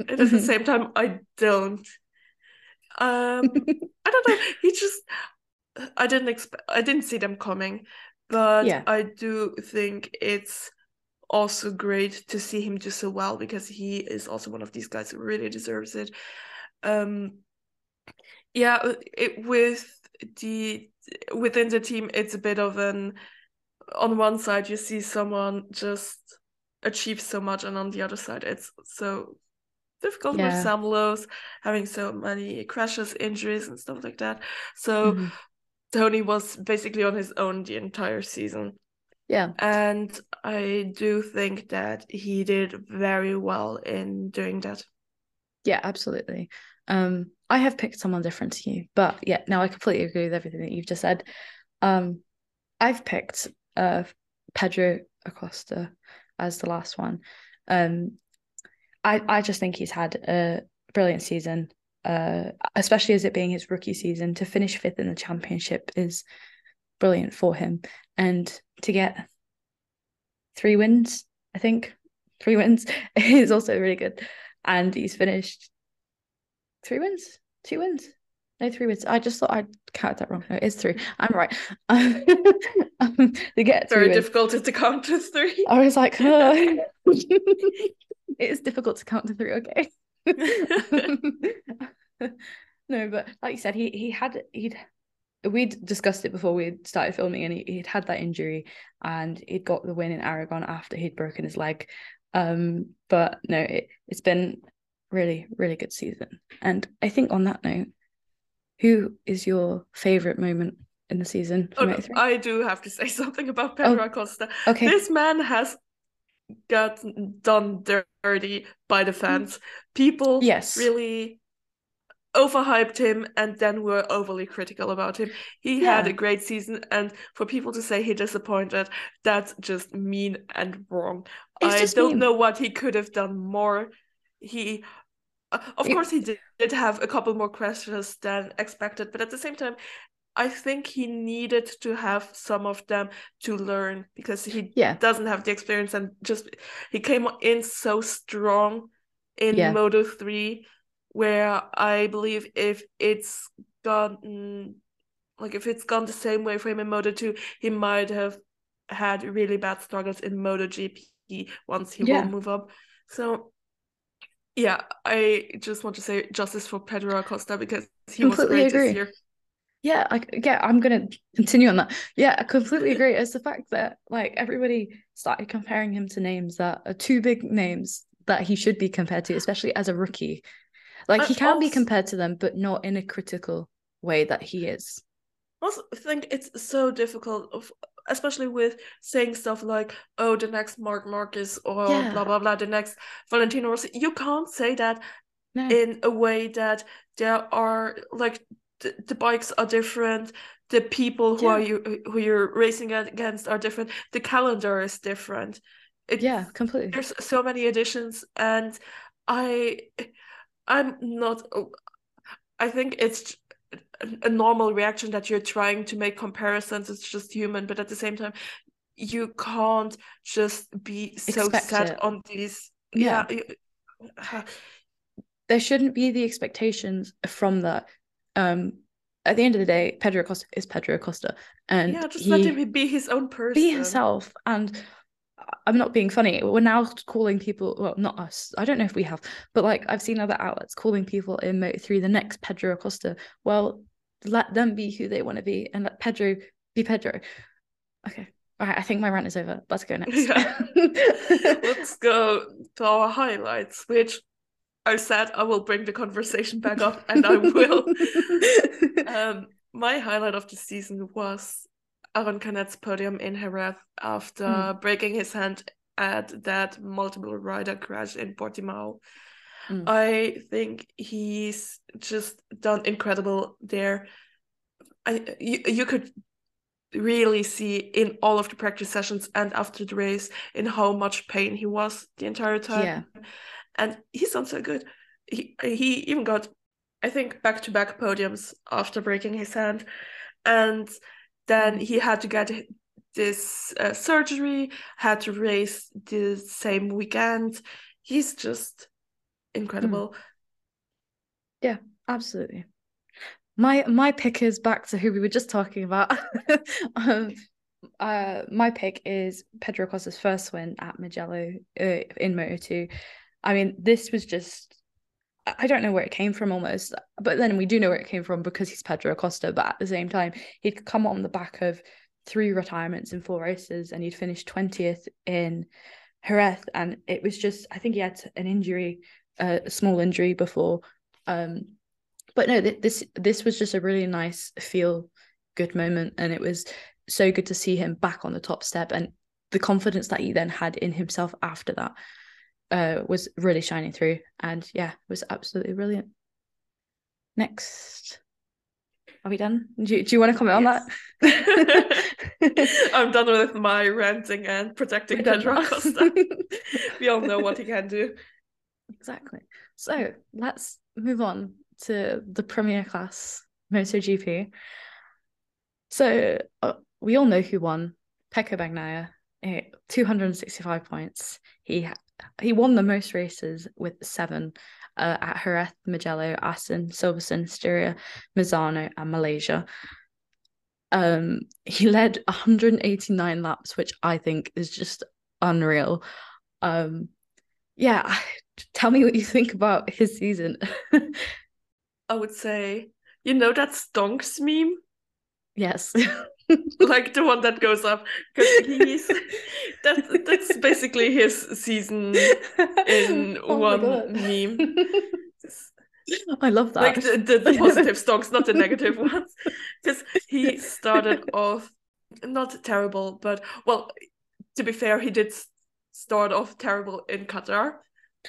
Speaker 2: And at the
Speaker 1: Mhm.
Speaker 2: same time, I don't. Um, I don't know. He just, I didn't expect, I didn't see them coming, but
Speaker 1: Yeah.
Speaker 2: I do think it's also great to see him do so well because he is also one of these guys who really deserves it. Um, yeah, uh, it with the within the team, it's a bit of an. On one side, you see someone just achieve so much, and on the other side, it's so difficult with
Speaker 1: Yeah.
Speaker 2: Sam Lowes having so many crashes, injuries, and stuff like that. So
Speaker 1: Mhm.
Speaker 2: Tony was basically on his own the entire season.
Speaker 1: Yeah.
Speaker 2: And I do think that he did very well in doing that.
Speaker 1: Yeah, absolutely. Um, I have picked someone different to you, but yeah, no, I completely agree with everything that you've just said. Um, I've picked uh Pedro Acosta as the last one. Um, I I just think he's had a brilliant season. Uh, especially as it being his rookie season, to finish fifth in the championship is brilliant for him, and to get three wins, I think three wins is also really good. And he's finished three wins, two wins, no three wins. I just thought I'd counted that wrong. No, it's three. I'm right. um, to get three
Speaker 2: Very
Speaker 1: wins.
Speaker 2: difficult to count to three.
Speaker 1: I was like, oh. it is difficult to count to three. Okay. no, but like you said, he he had he'd we'd discussed it before we started filming, and he, he'd had that injury, and he'd got the win in Aragon after he'd broken his leg. Um, but no, it it's been really really good season, and I think on that note, who is your favorite moment in the season
Speaker 2: Oh, no, I do have to say something about Pedro
Speaker 1: Oh,
Speaker 2: Acosta.
Speaker 1: Okay.
Speaker 2: This man has got done dirty by the mm-hmm. fans. People
Speaker 1: Yes.
Speaker 2: really overhyped him and then were overly critical about him. He had a great season, and for people to say he disappointed, that's just mean and wrong.
Speaker 1: It's
Speaker 2: I don't
Speaker 1: mean.
Speaker 2: know what he could have done more. He, of course, he did, did have a couple more questions than expected, but at the same time, I think he needed to have some of them to learn because he
Speaker 1: Yeah.
Speaker 2: doesn't have the experience and just he came in so strong in
Speaker 1: Yeah.
Speaker 2: Moto 3 where I believe if it's gone like if it's gone the same way for him in Moto 2 he might have had really bad struggles in Moto GP once he
Speaker 1: Yeah.
Speaker 2: will move up so yeah I just want to say justice for Pedro Acosta because he was
Speaker 1: Completely
Speaker 2: great
Speaker 1: agree.
Speaker 2: this year
Speaker 1: Yeah, I yeah, I'm gonna continue on that. Yeah, I completely agree. It's the fact that like everybody started comparing him to names that are two big names that he should be compared to, especially as a rookie. Like
Speaker 2: I
Speaker 1: he can be compared to them, but not in a critical way that he is.
Speaker 2: also think it's so difficult of especially with saying stuff like oh the next Marc Marquez or
Speaker 1: Yeah.
Speaker 2: blah blah blah the next Valentino Rossi you can't say that
Speaker 1: No.
Speaker 2: in a way that there are like the, the bikes are different the people who are you who you're racing against are different the calendar is different it,
Speaker 1: yeah, completely.
Speaker 2: there's so many additions and i i'm not i think it's a- normal reaction that you're trying to make comparisons it's just human but at the same time you can't just be so
Speaker 1: Expect
Speaker 2: set
Speaker 1: it.
Speaker 2: on these
Speaker 1: Yeah.
Speaker 2: yeah,
Speaker 1: There shouldn't be the expectations from that. Um at the end of the day, Pedro Acosta is Pedro Acosta. And
Speaker 2: yeah just
Speaker 1: he,
Speaker 2: let him be his own person
Speaker 1: be himself and i'm not being funny. We're now calling people well not us. I don't know if we have but like i've seen other outlets calling people in moto 3 the next pedro acosta. Well let them be who they want to be and let pedro be pedro. Okay. All right. I think my rant is over. Let's go next.
Speaker 2: Yeah. let's go to our highlights which i said i will bring the conversation back up and i will. Um my highlight of the season was Aron Canet's podium in Jerez after breaking his hand at that multiple rider crash in Portimao.
Speaker 1: Mm.
Speaker 2: I think he's just done incredible there. I you, you could really see in all of the practice sessions and after the race in how much pain he was the entire time.
Speaker 1: Yeah.
Speaker 2: And he's done so good. He he even got I think back to back podiums after breaking his hand. And then he had to get this uh, surgery, had to race the same weekend. He's just incredible. Mm.
Speaker 1: Yeah, absolutely. My my pick is back to who we were just talking about. um, uh, my pick is Pedro Acosta's first win at Mugello uh, in Moto 2. I mean, this was just I don't know where it came from almost, but then we do know where it came from because he's Pedro Acosta. But at the same time, he'd come on the back of three retirements in four races and he'd finished 20th in Jerez. And it was just, I think he had an injury, uh, a small injury before. Um, but no, this this was just a really nice feel good moment. And it was so good to see him back on the top step and the confidence that he then had in himself after that uh, was really shining through. And yeah, it was absolutely brilliant. Next. Are we done? Do you, do you want to comment yes. on
Speaker 2: that? I'm done with my ranting and protecting Pedro Acosta. we all know what he can do.
Speaker 1: Exactly. So let's move on to the Premier Class MotoGP. So uh, we all know who won. Pecco Bagnaia, eh, 265 points. He he won the most races with seven uh, at Jerez, Mugello, Assen, Silverstone, Styria, Misano, and Malaysia. Um, he led 189 laps, which I think is just unreal. Um, yeah, tell me what you think about his season.
Speaker 2: I would say, you know that stonks meme?
Speaker 1: Yes.
Speaker 2: like the one that goes up because he's that, that's basically his season in oh one meme
Speaker 1: I love that.
Speaker 2: Like the, the, the positive stocks, not the negative ones. Because he started off not terrible, but well, to be fair, he did start off terrible in Qatar.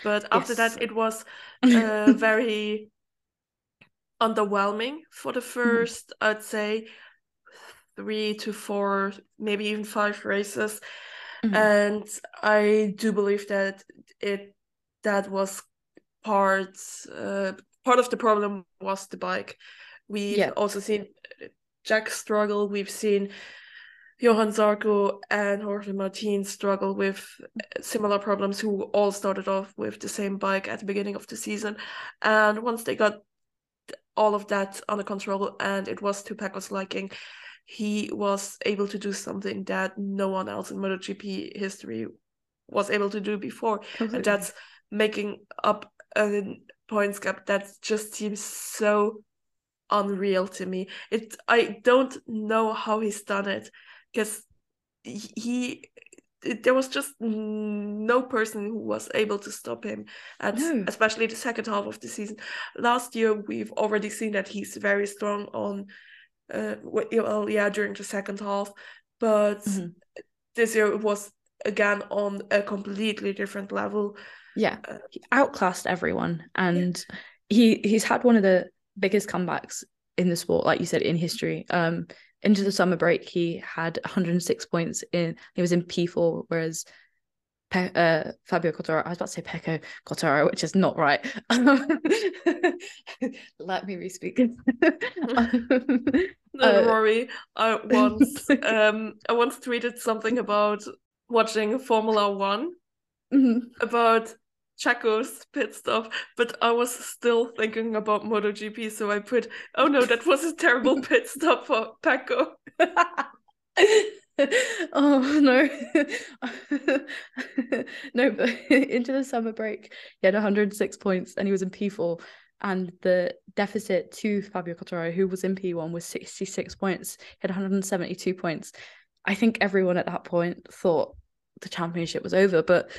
Speaker 2: But after yes. that, it was uh, very underwhelming for the 1st mm. I'd say, three to four, maybe even five races. Mm-hmm. And I do believe that it that was part uh, part of the problem was the bike. We've yeah. also seen Jack struggle. We've seen Johann Zarco and Jorge Martin struggle with similar problems who all started off with the same bike at the beginning of the season. And once they got all of that under control and it was to Pecco's liking, he was able to do something that no one else in MotoGP history was able to do before. Completely. And that's making up a points gap that just seems so unreal to me. It I don't know how he's done it because he there was just no person who was able to stop him and no. especially the second half of the season last year we've already seen that he's very strong on uh, well, yeah, during the second half. But mm-hmm. this year it was again on a completely different level.
Speaker 1: Yeah, uh, he outclassed everyone, and yeah. he he's had one of the biggest comebacks in the sport, like you said, in history. Um, into the summer break, he had 106 points in. He was in P4, whereas Pe- uh, Fabio Quartararo. I was about to say Pecco Quartararo, which is not right. Let me respeak.
Speaker 2: no, uh, Rory. I once um I once tweeted something about watching Formula One mm-hmm. about Checo's pit stop, but I was still thinking about MotoGP, so I put, oh no, that was a terrible pit stop for Pecco.
Speaker 1: oh no. No but into the summer break he had 106 points and he was in p4 and the deficit to Fabio Quartararo who was in p1 was 66 points. He had 172 points. I think everyone at that point thought the championship was over but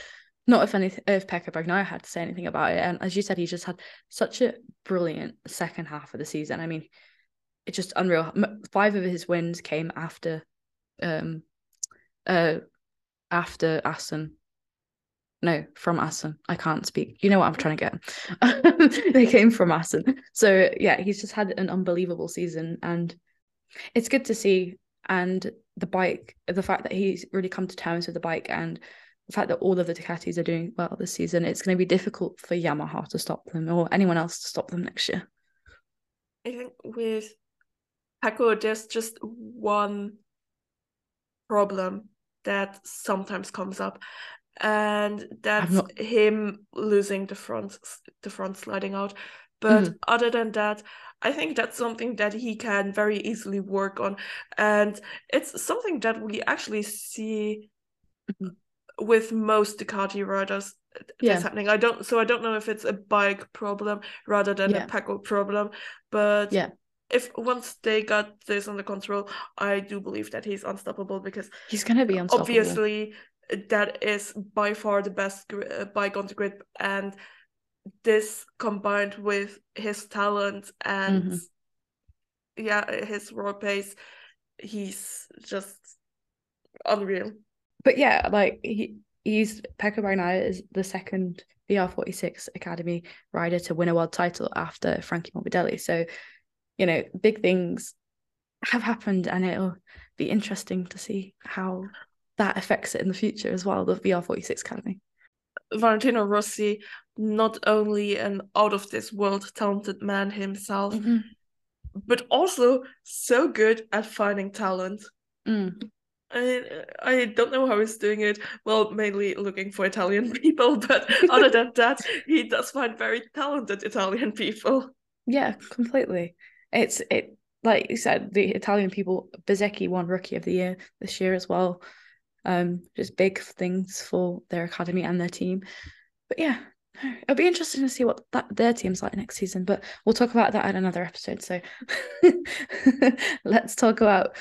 Speaker 1: not if anything if Pecco Bagnaia had to say anything about it. And as you said he just had such a brilliant second half of the season. I mean it's just unreal. Five of his wins came after um uh after Assen. No, from Assen. I can't speak. You know what I'm trying to get. they came from Assen. So yeah, he's just had an unbelievable season and it's good to see. And the bike, the fact that he's really come to terms with the bike and the fact that all of the Ducatis are doing well this season, it's going to be difficult for Yamaha to stop them or anyone else to stop them next year.
Speaker 2: I think with Pecco, there's just one problem that sometimes comes up, and that's
Speaker 1: not-
Speaker 2: him losing the front the front sliding out. But
Speaker 1: Mhm.
Speaker 2: other than that, I think that's something that he can very easily work on, and it's something that we actually see
Speaker 1: Mhm.
Speaker 2: with most Ducati riders.
Speaker 1: Yeah.
Speaker 2: This happening. I don't. So I don't know if it's a bike problem rather than
Speaker 1: Yeah.
Speaker 2: a Pecco problem, but
Speaker 1: Yeah.
Speaker 2: If once they got this under control, I do believe that he's unstoppable because
Speaker 1: He's gonna be unstoppable.
Speaker 2: obviously that is by far the best uh, bike on the grid and this combined with his talent and
Speaker 1: Mhm.
Speaker 2: yeah his raw pace he's just unreal
Speaker 1: But yeah, like he he's Pecco Bagnaia is the second VR46 Academy rider to win a world title after Frankie Morbidelli. So, you know, big things have happened, and it'll be interesting to see how that affects it in the future as well. The VR46 Academy.
Speaker 2: valentino rossi not only an out of this world talented man himself
Speaker 1: Mhm.
Speaker 2: but also so good at finding talent
Speaker 1: Mm.
Speaker 2: I I don't know how he's doing it. Well, mainly looking for Italian people, but other than that, he does find very talented Italian people.
Speaker 1: Yeah, completely. It's it like you said, the Italian people. Bezecchi won Rookie of the Year this year as well. Um, just big things for their academy and their team. But yeah, it'll be interesting to see what that their team's like next season. But we'll talk about that in another episode. So let's talk about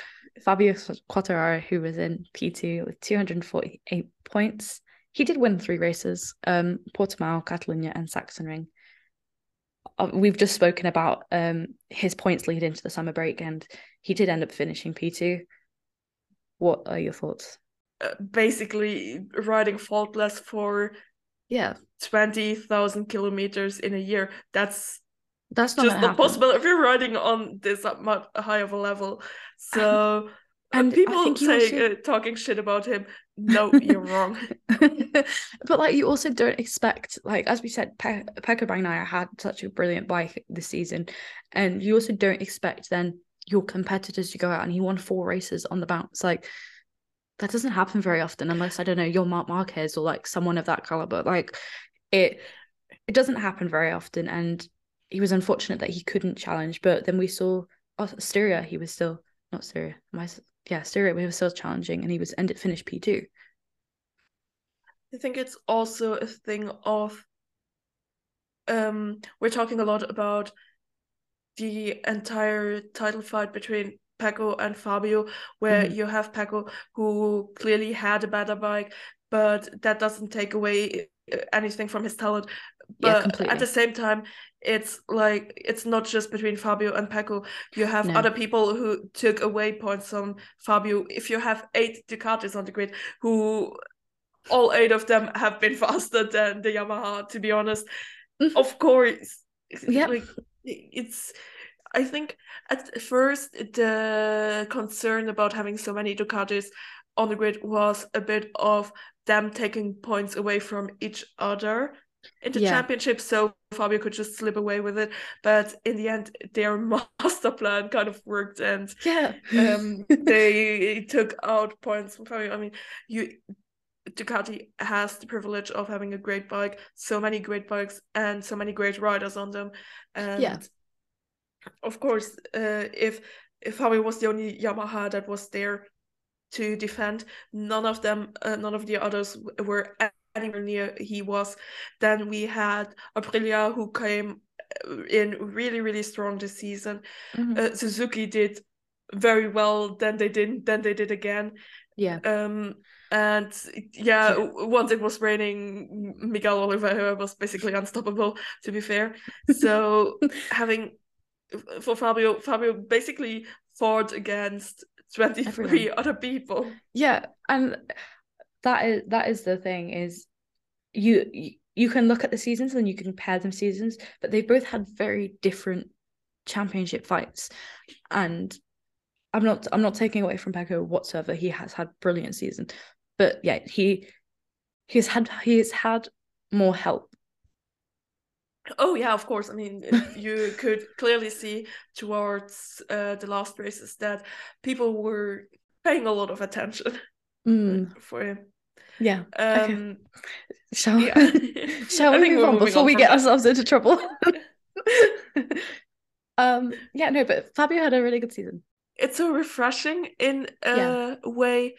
Speaker 1: Fabio Quartararo, who was in P2 with 248 points. He did win three races, um, Portimao, Catalunya, and Sachsenring uh, we've just spoken about um his points lead into the summer break and he did end up finishing P2. What are your thoughts?
Speaker 2: Uh, basically, riding faultless for
Speaker 1: Yeah,
Speaker 2: 20,000 kilometers in a year. That's
Speaker 1: that's not
Speaker 2: just not possible if you're riding on this up much high of a level. So,
Speaker 1: and
Speaker 2: and people saying,
Speaker 1: also-
Speaker 2: uh, talking shit about him, no, you're wrong.
Speaker 1: but like you also don't expect like as we said Pe- Pecco Bagnaia had such a brilliant bike this season and you also don't expect then your competitors to go out and he won four races on the bounce like that doesn't happen very often unless I don't know you're Marc Marquez or like someone of that caliber But like it it doesn't happen very often and he was unfortunate that he couldn't challenge but then we saw oh, he was still not Styria am I yeah we were still challenging and he was ended finished P2
Speaker 2: I think it's also a thing of um we're talking a lot about the entire title fight between Paco and Fabio, where
Speaker 1: Mhm.
Speaker 2: you have Paco who clearly had a better bike, but that doesn't take away anything from his talent.
Speaker 1: Yeah,
Speaker 2: But
Speaker 1: completely.
Speaker 2: at the same time, it's like it's not just between Fabio and Pecco. You have
Speaker 1: No.
Speaker 2: other people who took away points from Fabio. If you have eight Ducatis on the grid, who all eight of them have been faster than the Yamaha, to be honest.
Speaker 1: Mhm.
Speaker 2: Of course.
Speaker 1: Yep.
Speaker 2: Like it's I think at first the concern about having so many Ducatis on the grid was a bit of them taking points away from each other in the
Speaker 1: Yeah.
Speaker 2: championship so Fabio could just slip away with it. But in the end their master plan kind of worked and
Speaker 1: Yeah.
Speaker 2: um they took out points from Fabio. I mean, you Ducati has the privilege of having a great bike, so many great bikes, and so many great riders on them. And
Speaker 1: Yeah.
Speaker 2: of course, uh, if if Fabio was the only Yamaha that was there to defend, none of them, uh, none of the others were anywhere near he was. Then we had Aprilia who came uh, in really really strong this season
Speaker 1: Mhm.
Speaker 2: uh, Suzuki did very well. Then they didn't. Then they did again.
Speaker 1: yeah.
Speaker 2: Um, and yeah,
Speaker 1: Yeah.
Speaker 2: once it was raining, Miguel Oliveira was basically unstoppable. To be fair, so having for Fabio, Fabio basically fought against twenty three
Speaker 1: Everyone.
Speaker 2: other people.
Speaker 1: Yeah, and that is that is the thing is you you- can look at the seasons and you can compare them seasons, but they both had very different championship fights. And I'm not I'm not taking away from Pecco whatsoever. He has had brilliant season. But yeah, he he's had he's had more help.
Speaker 2: Oh yeah, of course. I mean, you could clearly see towards uh, the last races that people were paying a lot of attention
Speaker 1: Mm,
Speaker 2: for him.
Speaker 1: yeah. Okay.
Speaker 2: Um,
Speaker 1: Shall,
Speaker 2: yeah.
Speaker 1: shall we move on before
Speaker 2: on
Speaker 1: we get ourselves into trouble? um, yeah, no, but Fabio had a really good season.
Speaker 2: it's so refreshing in a
Speaker 1: Yeah.
Speaker 2: way.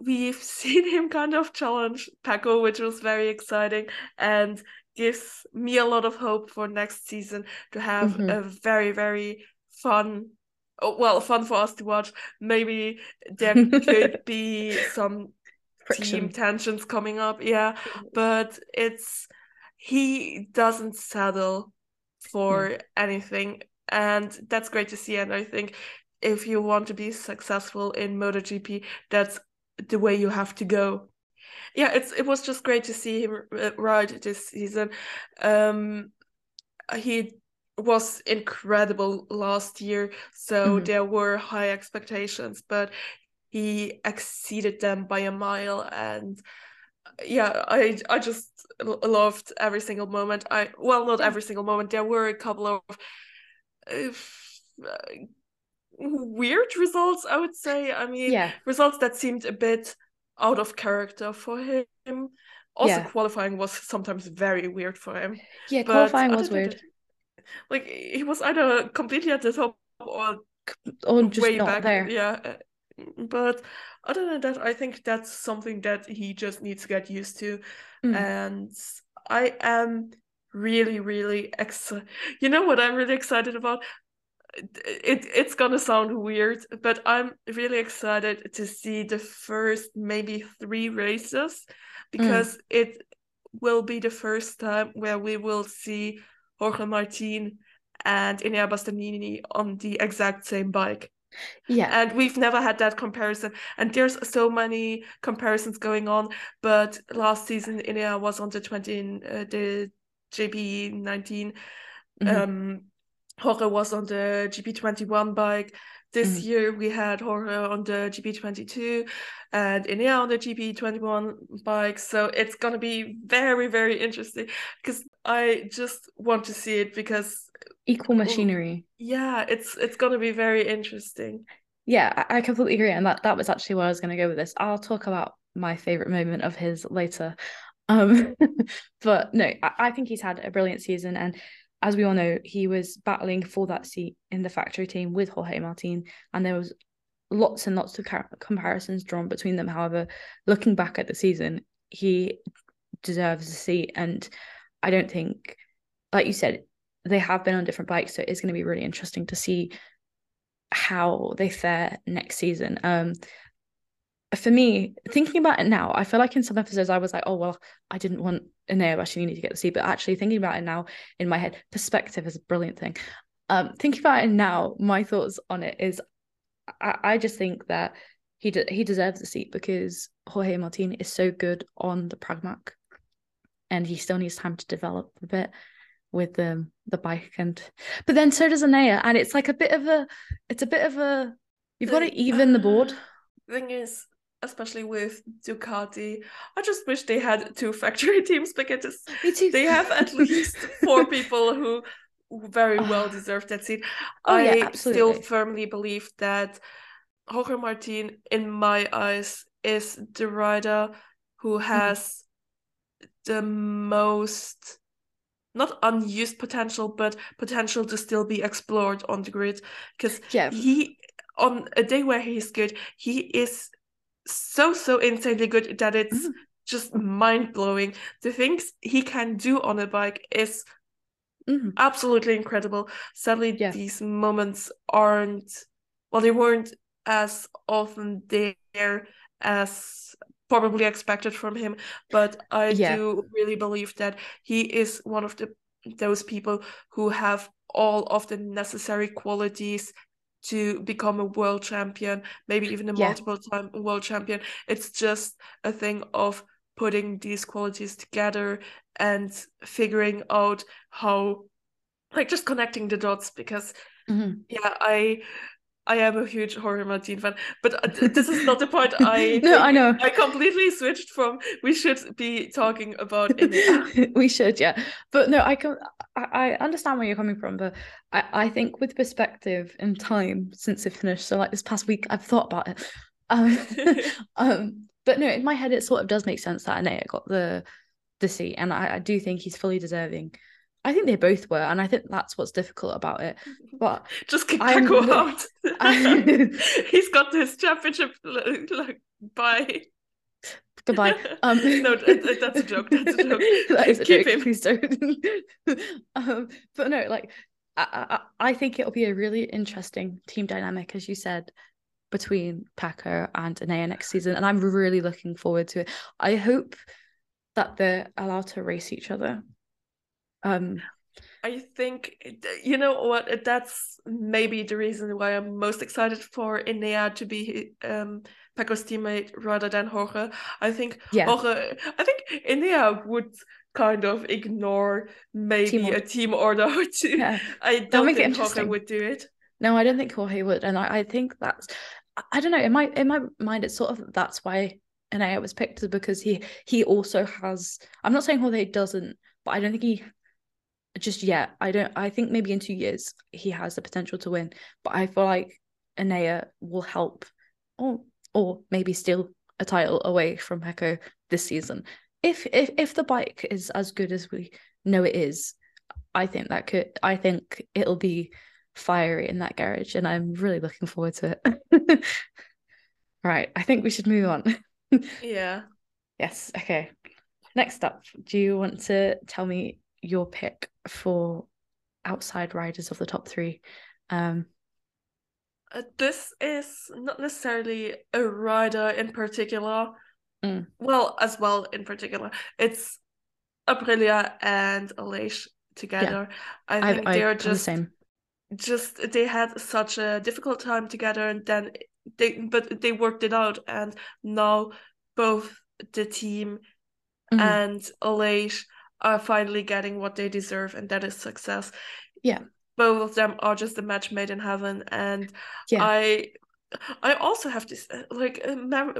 Speaker 2: We've seen him kind of challenge Paco, which was very exciting and gives me a lot of hope for next season to have
Speaker 1: Mhm.
Speaker 2: a very, very fun, well, fun for us to watch. Maybe there could be some team tensions coming up, yeah, but it's he doesn't settle for anything and that's great to see. And i think if you want to be successful in MotoGP that's the way you have to go. Yeah it's it was just great to see him uh, ride this season. Um he was incredible last year so
Speaker 1: Mhm.
Speaker 2: there were high expectations but he exceeded them by a mile and yeah i i just loved every single moment i well not every single moment there were a couple of uh, weird results i would say i mean
Speaker 1: Yeah,
Speaker 2: results that seemed a bit out of character for him also
Speaker 1: Yeah.
Speaker 2: qualifying was sometimes very weird for him
Speaker 1: yeah. Qualifying was weird,
Speaker 2: like he was either completely at the top or
Speaker 1: or just
Speaker 2: way
Speaker 1: not
Speaker 2: back
Speaker 1: there.
Speaker 2: yeah uh, but other than that i think that's something that he just needs to get used to
Speaker 1: Mm.
Speaker 2: and i am really really excited you know what i'm really excited about it it's gonna sound weird but i'm really excited to see the first maybe three races because it will be the first time where we will see Jorge Martin and Enea Bastianini on the exact same bike.
Speaker 1: Yeah,
Speaker 2: and we've never had that comparison. And there's so many comparisons going on but last season Enea was on the 20 uh, the GP19
Speaker 1: Mhm.
Speaker 2: um Jorge was on the GP21 bike this
Speaker 1: Mhm.
Speaker 2: year we had Jorge on the GP22 and Enea on the GP21 bike so it's going to be very very interesting because I just want to see it because
Speaker 1: equal machinery.
Speaker 2: yeah it's it's going to be very interesting
Speaker 1: Yeah, I, I completely agree, and that that was actually where I was going to go with this. I'll talk about my favorite moment of his later, um, but no, I, I think he's had a brilliant season, and as we all know, he was battling for that seat in the factory team with Jorge Martin, and there was lots and lots of car- comparisons drawn between them. However, looking back at the season, he deserves a seat, and I don't think, like you said, they have been on different bikes, so it's going to be really interesting to see how they fare next season. Um, for me, thinking about it now, I feel like in some episodes I was like, oh well, I didn't want Enea Bastianini to get the seat, but actually thinking about it now in my head, perspective is a brilliant thing. Um, thinking about it now, my thoughts on it is, I, I just think that he de- he deserves the seat because Jorge Martin is so good on the Pramac, and he still needs time to develop a bit with the the bike and but then so does Enea and it's like a bit of a it's a bit of a you've got to
Speaker 2: The-
Speaker 1: even the board
Speaker 2: thing is, especially with Ducati, I just wish they had two factory teams because they have at least four people who very well deserve that seat.
Speaker 1: Oh, yeah,
Speaker 2: I still firmly believe that Jorge Martin, in my eyes, is the rider who has the most not unused potential, but potential to still be explored on the grid. Because
Speaker 1: yeah.
Speaker 2: he on a day where he's good, he is so so insanely good that it's
Speaker 1: Mhm.
Speaker 2: just mind blowing. The things he can do on a bike is
Speaker 1: Mhm.
Speaker 2: absolutely incredible. Sadly,
Speaker 1: Yeah.
Speaker 2: these moments aren't well, they weren't as often there as probably expected from him. But I
Speaker 1: Yeah.
Speaker 2: do really believe that he is one of the those people who have all of the necessary qualities to become a world champion, maybe even a
Speaker 1: Yeah.
Speaker 2: multiple time world champion. It's just a thing of putting these qualities together and figuring out how like just connecting the dots because
Speaker 1: Mhm.
Speaker 2: yeah i i am a huge Jorge Martin fan but uh, this is not the point i
Speaker 1: no I know.
Speaker 2: I completely switched from we should be talking about
Speaker 1: we should yeah. But no I can I, I understand where you're coming from but I I think with perspective and time since it finished so like this past week I've thought about it. Um, um, but no, in my head, it sort of does make sense that Anaya got the the seat, and I, I do think he's fully deserving. I think they both were, and I think that's what's difficult about it. But
Speaker 2: just kick
Speaker 1: I'm Pecco
Speaker 2: out.
Speaker 1: I-
Speaker 2: He's got his championship. Like, like, bye.
Speaker 1: goodbye. Um,
Speaker 2: no, that- that- that's a joke. That's a joke.
Speaker 1: that is a
Speaker 2: Keep
Speaker 1: joke.
Speaker 2: him.
Speaker 1: Please don't. um, but no, like I, I, I think it'll be a really interesting team dynamic, as you said, between Pecco and Enea next season, and I'm really looking forward to it. I hope that they're allowed to race each other. Um,
Speaker 2: I think you know what that's maybe the reason why I'm most excited for Enea to be um Pecco's teammate rather than Jorge. I think
Speaker 1: yeah,
Speaker 2: Jorge I think Enea would kind of ignore maybe
Speaker 1: Team
Speaker 2: a team order or two.
Speaker 1: yeah.
Speaker 2: I don't think Jorge would do it.
Speaker 1: No, I don't think Jorge would, and I, I think that's I- don't know. In my in my mind, it's sort of that's why Enea was picked because he he also has. I'm not saying Jorge doesn't, but I don't think he just yet. I don't. I think maybe in two years he has the potential to win, but I feel like Enea will help, or or maybe steal a title away from Pecco this season. If if if the bike is as good as we know it is, I think that could. I think it'll be fiery in that garage, and I'm really looking forward to it. right, I think we should move on.
Speaker 2: Yeah.
Speaker 1: yes, okay. Next up, do you want to tell me your pick for outside riders of the top three? Um,
Speaker 2: Uh, this is not necessarily a rider in particular.
Speaker 1: Mm.
Speaker 2: Well, as well in particular. It's Aprilia and Aleix together. I
Speaker 1: I,
Speaker 2: think
Speaker 1: I,
Speaker 2: they are
Speaker 1: I'm the
Speaker 2: just
Speaker 1: same.
Speaker 2: just they had such a difficult time together and then they but they worked it out and now both the team
Speaker 1: Mhm.
Speaker 2: and Aleix are finally getting what they deserve and that is success.
Speaker 1: Yeah.
Speaker 2: Both of them are just a match made in heaven and
Speaker 1: Yeah.
Speaker 2: I I also have to like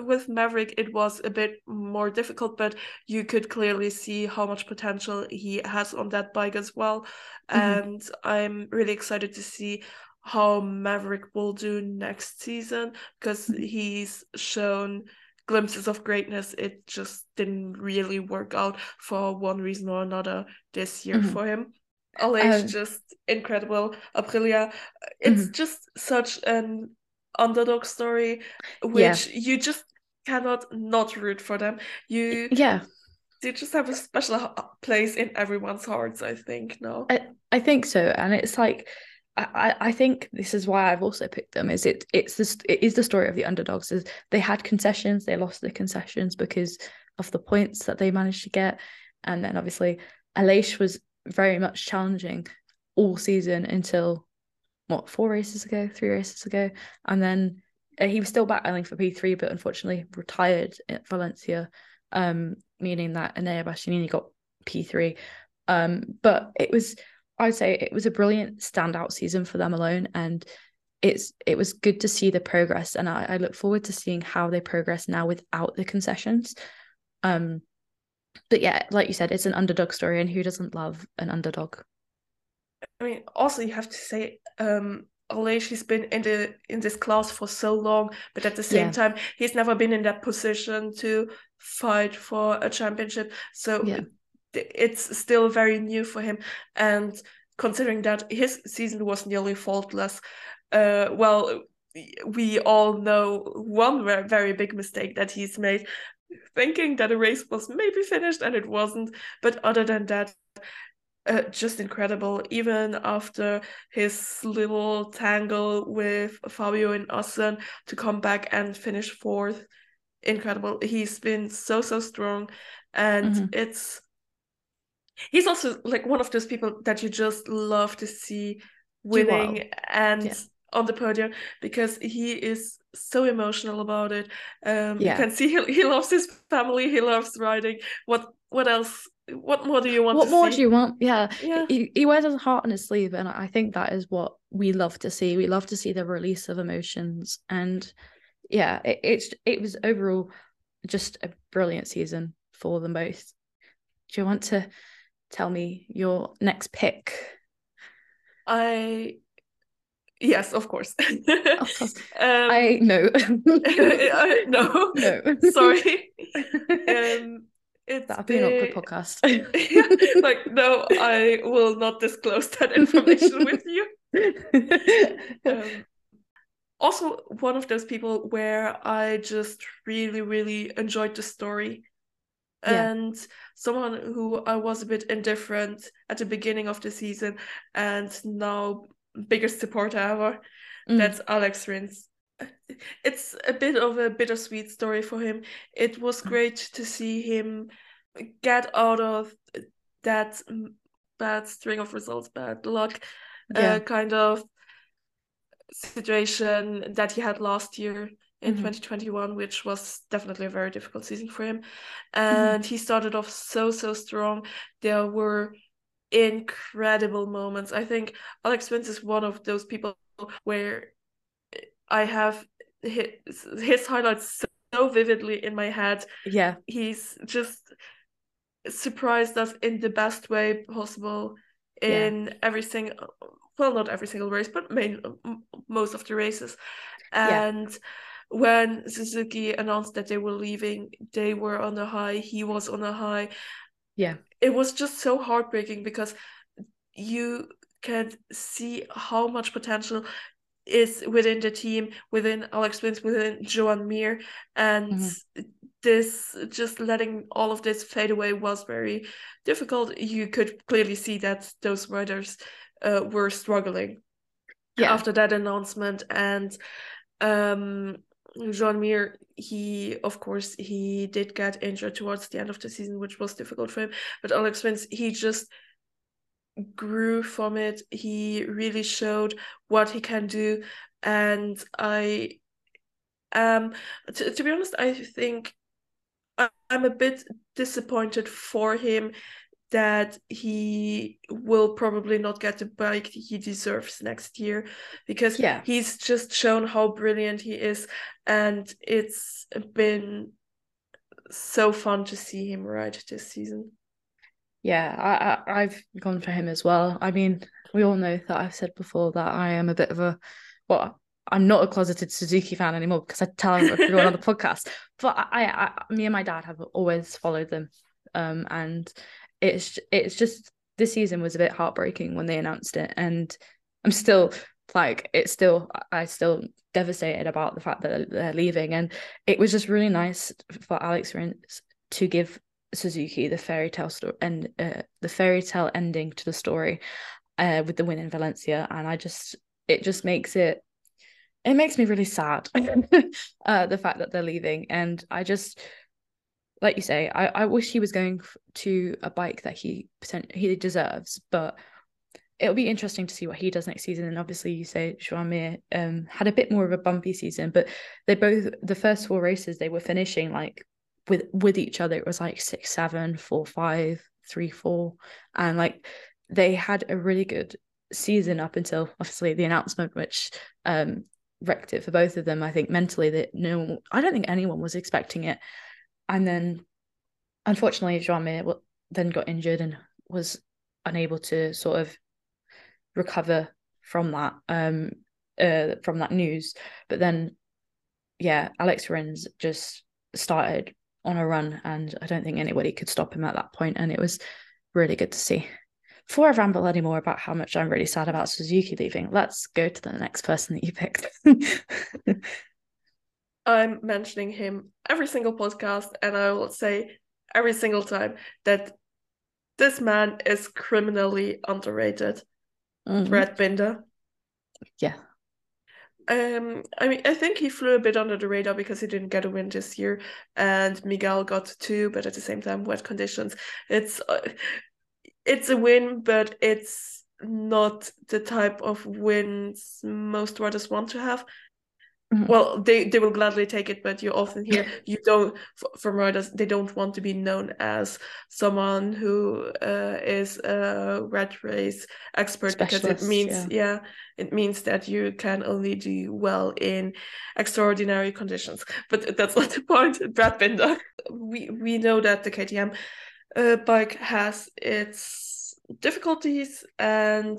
Speaker 2: with Maverick it was a bit more difficult but you could clearly see how much potential he has on that bike as well
Speaker 1: Mhm.
Speaker 2: and I'm really excited to see how Maverick will do next season because
Speaker 1: Mhm.
Speaker 2: he's shown glimpses of greatness it just didn't really work out for one reason or another this year
Speaker 1: Mhm.
Speaker 2: for him. Aleix
Speaker 1: Um,
Speaker 2: just incredible. Aprilia it's
Speaker 1: Mm-hmm.
Speaker 2: just such an underdog story which you just cannot not root for them. You
Speaker 1: yeah,
Speaker 2: they just have a special place in everyone's hearts i think no?
Speaker 1: I, I think so, and it's like I, I think this is why I've also picked them. Is it it's this it is the story of the underdogs. Is they had concessions, they lost the concessions because of the points that they managed to get, and then obviously Aleix was very much challenging all season until what four races ago, three races ago, and then uh, he was still battling for P three, but unfortunately retired at Valencia, um, meaning that Enea Bastianini got P three. Um, but it was I would say it was a brilliant standout season for them alone, and it's it was good to see the progress, and I, I look forward to seeing how they progress now without the concessions. Um, but yeah, like you said, it's an underdog story, and who doesn't love an underdog?
Speaker 2: i mean also you have to say um Aleix, he's been in the in this class for so long, but at the same
Speaker 1: Yeah.
Speaker 2: time, he's never been in that position to fight for a championship. So
Speaker 1: Yeah.
Speaker 2: It- it's still very new for him. And considering that his season was nearly faultless, uh, well, we all know one very big mistake that he's made, thinking that a race was maybe finished and it wasn't. But other than that, uh, just incredible. Even after his little tangle with Fabio and Austin to come back and finish fourth, incredible. He's been so so strong, and
Speaker 1: Mhm.
Speaker 2: it's he's also like one of those people that you just love to see winning and
Speaker 1: Yeah.
Speaker 2: on the podium because he is so emotional about it. Um,
Speaker 1: Yeah.
Speaker 2: you can see he, he loves his family. He loves riding. What what else? What more do you want
Speaker 1: What more
Speaker 2: see?
Speaker 1: do you want? Yeah,
Speaker 2: Yeah.
Speaker 1: he, he wears his heart on his sleeve, and I think that is what we love to see. We love to see the release of emotions, and yeah, it, it's it was overall just a brilliant season for them both. Do you want to tell me your next pick?
Speaker 2: I Yes, of course.
Speaker 1: Of course.
Speaker 2: um,
Speaker 1: I no.
Speaker 2: I- no,
Speaker 1: No.
Speaker 2: sorry. Um, it's
Speaker 1: That'd be an awkward
Speaker 2: the-
Speaker 1: podcast.
Speaker 2: like no, I will not disclose that information with you. Um, also, one of those people where I just really, really enjoyed the story.
Speaker 1: Yeah.
Speaker 2: And someone who I was a bit indifferent at the beginning of the season and now biggest supporter ever.
Speaker 1: Mm.
Speaker 2: That's Alex Rins. It's a bit of a bittersweet story for him. It was
Speaker 1: Mm.
Speaker 2: great to see him get out of that bad string of results, bad luck,
Speaker 1: Yeah.
Speaker 2: uh, kind of situation that he had last year in
Speaker 1: Mhm.
Speaker 2: 2021, which was definitely a very difficult season for him.
Speaker 1: Mm-hmm.
Speaker 2: And he started off so, so strong. There were incredible moments. I think Alex Rins is one of those people where I have his, his highlights so vividly in my head.
Speaker 1: yeah.
Speaker 2: He's just surprised us in the best way possible
Speaker 1: Yeah.
Speaker 2: in every single well not every single race but main most of the races
Speaker 1: Yeah.
Speaker 2: When Suzuki announced that they were leaving they were on a high he was on a high
Speaker 1: Yeah.
Speaker 2: it was just so heartbreaking because you can see how much potential is within the team, within Alex Rins, within Joan Mir, and
Speaker 1: Mhm.
Speaker 2: this just letting all of this fade away was very difficult. You could clearly see that those riders uh, were struggling
Speaker 1: Yeah.
Speaker 2: after that announcement, and um, Joan Mir, he of course he did get injured towards the end of the season, which was difficult for him. But Alex Rins, he just grew from it. He really showed what he can do, and I um to, be honest, I think I'm a bit disappointed for him that he will probably not get the bike he deserves next year because
Speaker 1: Yeah.
Speaker 2: he's just shown how brilliant he is and it's been so fun to see him ride this season.
Speaker 1: Yeah, I, I I've gone for him as well. I mean, we all know that I've said before that I am a bit of a well, I'm not a closeted Suzuki fan anymore because I tell everyone on the podcast. But I, I, me and my dad have always followed them, um, and it's it's just this season was a bit heartbreaking when they announced it, and I'm still like it's still I still devastated about the fact that they're leaving, and it was just really nice for Alex Rins to give Suzuki the fairy tale story and uh, the fairy tale ending to the story uh, with the win in Valencia, and I just it just makes it it makes me really sad uh, the fact that they're leaving, and I just like you say, I, I wish he was going to a bike that he he deserves, but it'll be interesting to see what he does next season. And obviously, you say Joan Mir um had a bit more of a bumpy season, but they both the first four races they were finishing like with with each other. It was like six, seven, four, five, three, four, and like they had a really good season up until obviously the announcement, which um wrecked it for both of them. I think mentally that no, I don't think anyone was expecting it, and then unfortunately, Mir then got injured and was unable to sort of recover from that um uh from that news but then yeah alex rins just started on a run and i don't think anybody could stop him at that point. and it was really good to see before i ramble anymore about how much i'm really sad about suzuki leaving let's go to the next person that you picked
Speaker 2: I'm mentioning him every single podcast, and I will say every single time that this man is criminally underrated.
Speaker 1: Mhm.
Speaker 2: Brad Binder.
Speaker 1: yeah
Speaker 2: Um, I mean, I think he flew a bit under the radar because he didn't get a win this year, and Miguel got two, but at the same time, wet conditions. It's uh, it's a win, but it's not the type of wins most riders want to have.
Speaker 1: Mhm.
Speaker 2: Well, they they will gladly take it, but you often hear you don't from riders they don't want to be known as someone who uh, is a red race expert because it means yeah. it means that you can only do well in extraordinary conditions. But that's not the point. Brad Binder, we we know that the KTM uh, bike has its difficulties and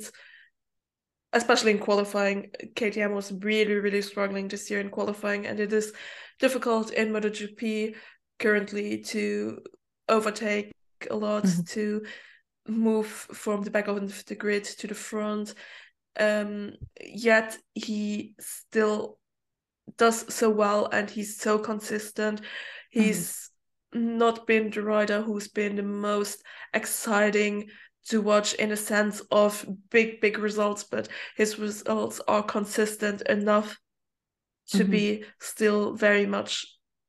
Speaker 2: especially in qualifying, KTM was really, really struggling this year in qualifying, and it is difficult in MotoGP currently to overtake a lot, mm-hmm. to move from the back of the grid to the front. Um, yet he still does so well and he's so consistent. He's mm-hmm. not been the rider who's been the most exciting to watch in a sense of big, big results, but his results are consistent enough to mm-hmm. be still very much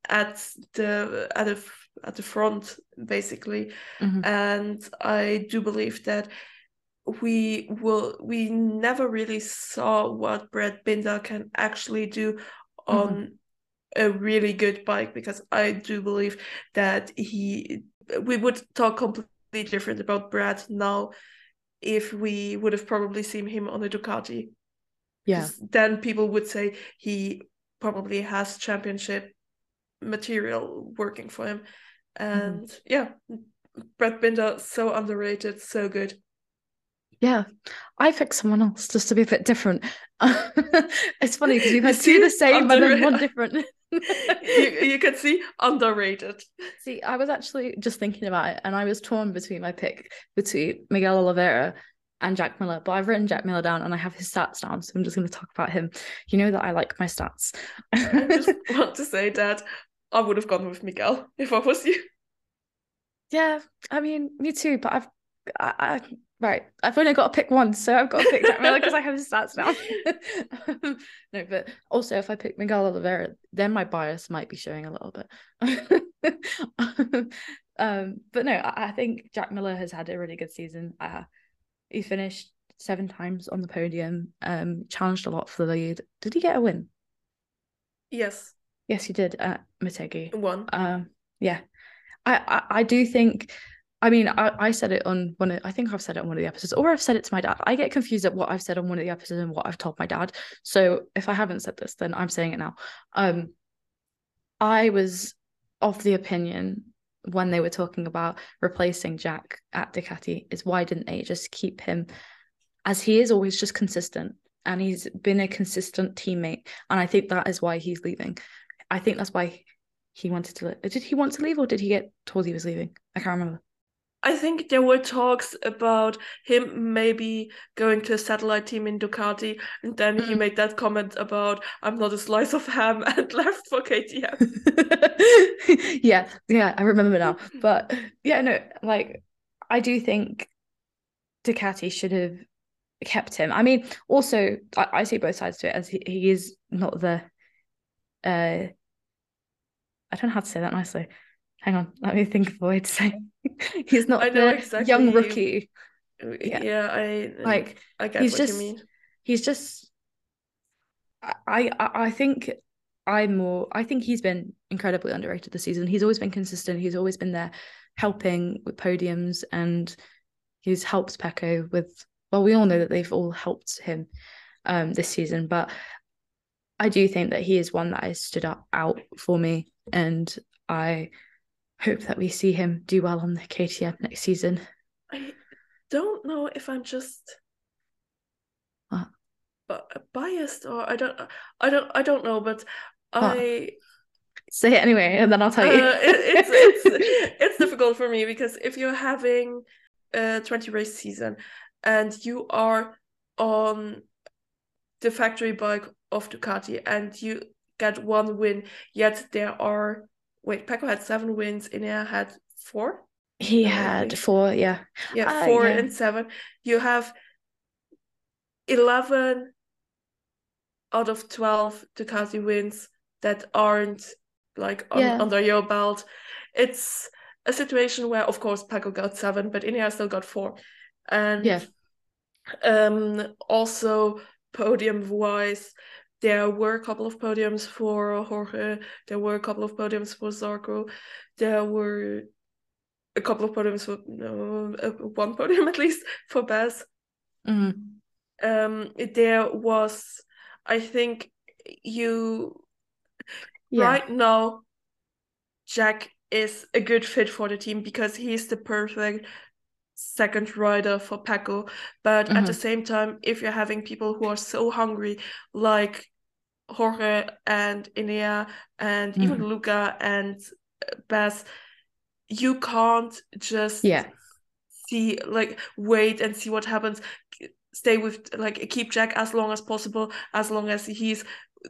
Speaker 2: at the at the at the front basically mm-hmm. and i do believe that we will we never really saw what Brad Binder can actually do on mm-hmm. a really good bike because I do believe that he we would talk completely different about Brad now if we would have probably seen him on a Ducati.
Speaker 1: Yeah.
Speaker 2: Then people would say he probably has championship material working for him. Mm-hmm. And mm-hmm. yeah, Brad Binder so underrated, so good.
Speaker 1: Yeah, I picked someone else just to be a bit different. it's funny because we've had two the same but then one different.
Speaker 2: You, you can see underrated.
Speaker 1: See, I was actually just thinking about it, and I was torn between my pick between Miguel Oliveira and Jack Miller, but I've written Jack Miller down and I have his stats down, so I'm just going to talk about him. You know that I like my stats.
Speaker 2: I just want to say Dad, I would have gone with Miguel if I was you.
Speaker 1: Yeah, I mean, me too, but I've I, I Right. I've only got to pick one, so I've got to pick Jack Miller because I have his stats now. no, but also if I pick Miguel Oliveira, then my bias might be showing a little bit. um, but no, I, I, think Jack Miller has had a really good season. Uh, he finished seven times on the podium, um, challenged a lot for the lead. Did he get a win?
Speaker 2: Yes.
Speaker 1: Yes, he did at Motegi.
Speaker 2: One.
Speaker 1: Um, yeah. I, I, I do think I mean, I, I said it on one of, I think I've said it on one of the episodes, or I've said it to my dad. I get confused at what I've said on one of the episodes and what I've told my dad. So if I haven't said this, then I'm saying it now. Um, I was of the opinion when they were talking about replacing Jack at Ducati is why didn't they just keep him as he is always just consistent and he's been a consistent teammate and I think that is why he's leaving. I think that's why he wanted to. Did he want to leave or did he get told he was leaving? I can't remember.
Speaker 2: I think there were talks about him maybe going to a satellite team in Ducati, and then mm. he made that comment about "I'm not a slice of ham" and left for KTM.
Speaker 1: yeah, yeah, I remember now. But yeah, no, like I do think Ducati should have kept him. I mean, also I, I see both sides to it as he, he is not the. uh I don't know how to say that nicely hang on, let me think of a way to say. he's not I know the exactly young rookie.
Speaker 2: Yeah. yeah, I
Speaker 1: like.
Speaker 2: I get
Speaker 1: he's
Speaker 2: what
Speaker 1: just,
Speaker 2: you mean.
Speaker 1: He's just. I, I I think I'm more. I think he's been incredibly underrated this season. He's always been consistent. He's always been there, helping with podiums, and he's helped Pecco with. Well, we all know that they've all helped him um, this season, but I do think that he is one that has stood up out for me, and I hope that we see him do well on the KTM next season.
Speaker 2: I don't know if I'm just
Speaker 1: what?
Speaker 2: biased or I don't I don't I don't know, but what? I
Speaker 1: say it anyway, and then I'll tell you.
Speaker 2: Uh, it, it's it's it's difficult for me because if you're having a 20 race season and you are on the factory bike of Ducati and you get one win, yet there are wait, Pecco had seven wins. Enea had four.
Speaker 1: He had four, yeah.
Speaker 2: Yeah, uh, four yeah. and seven. You have eleven out of twelve Ducati wins that aren't like yeah. under your belt. It's a situation where, of course, Pecco got seven, but Enea still got four. And
Speaker 1: yeah.
Speaker 2: um, also podium wise, there were a couple of podiums for Jorge. There were a couple of podiums for Zarco. There were a couple of podiums for no, uh, one podium at least for Baz.
Speaker 1: Mm-hmm.
Speaker 2: Um, there was, I think, you yeah. right now. Jack is a good fit for the team because he's the perfect second rider for Pecco. But mm-hmm. at the mm-hmm. same time, if you're having people who are so hungry, like Jorge and Enea and mm-hmm. even Luca and Bess, you can't just
Speaker 1: yeah
Speaker 2: see like wait and see what happens stay with like keep Jack as long as possible as long as he's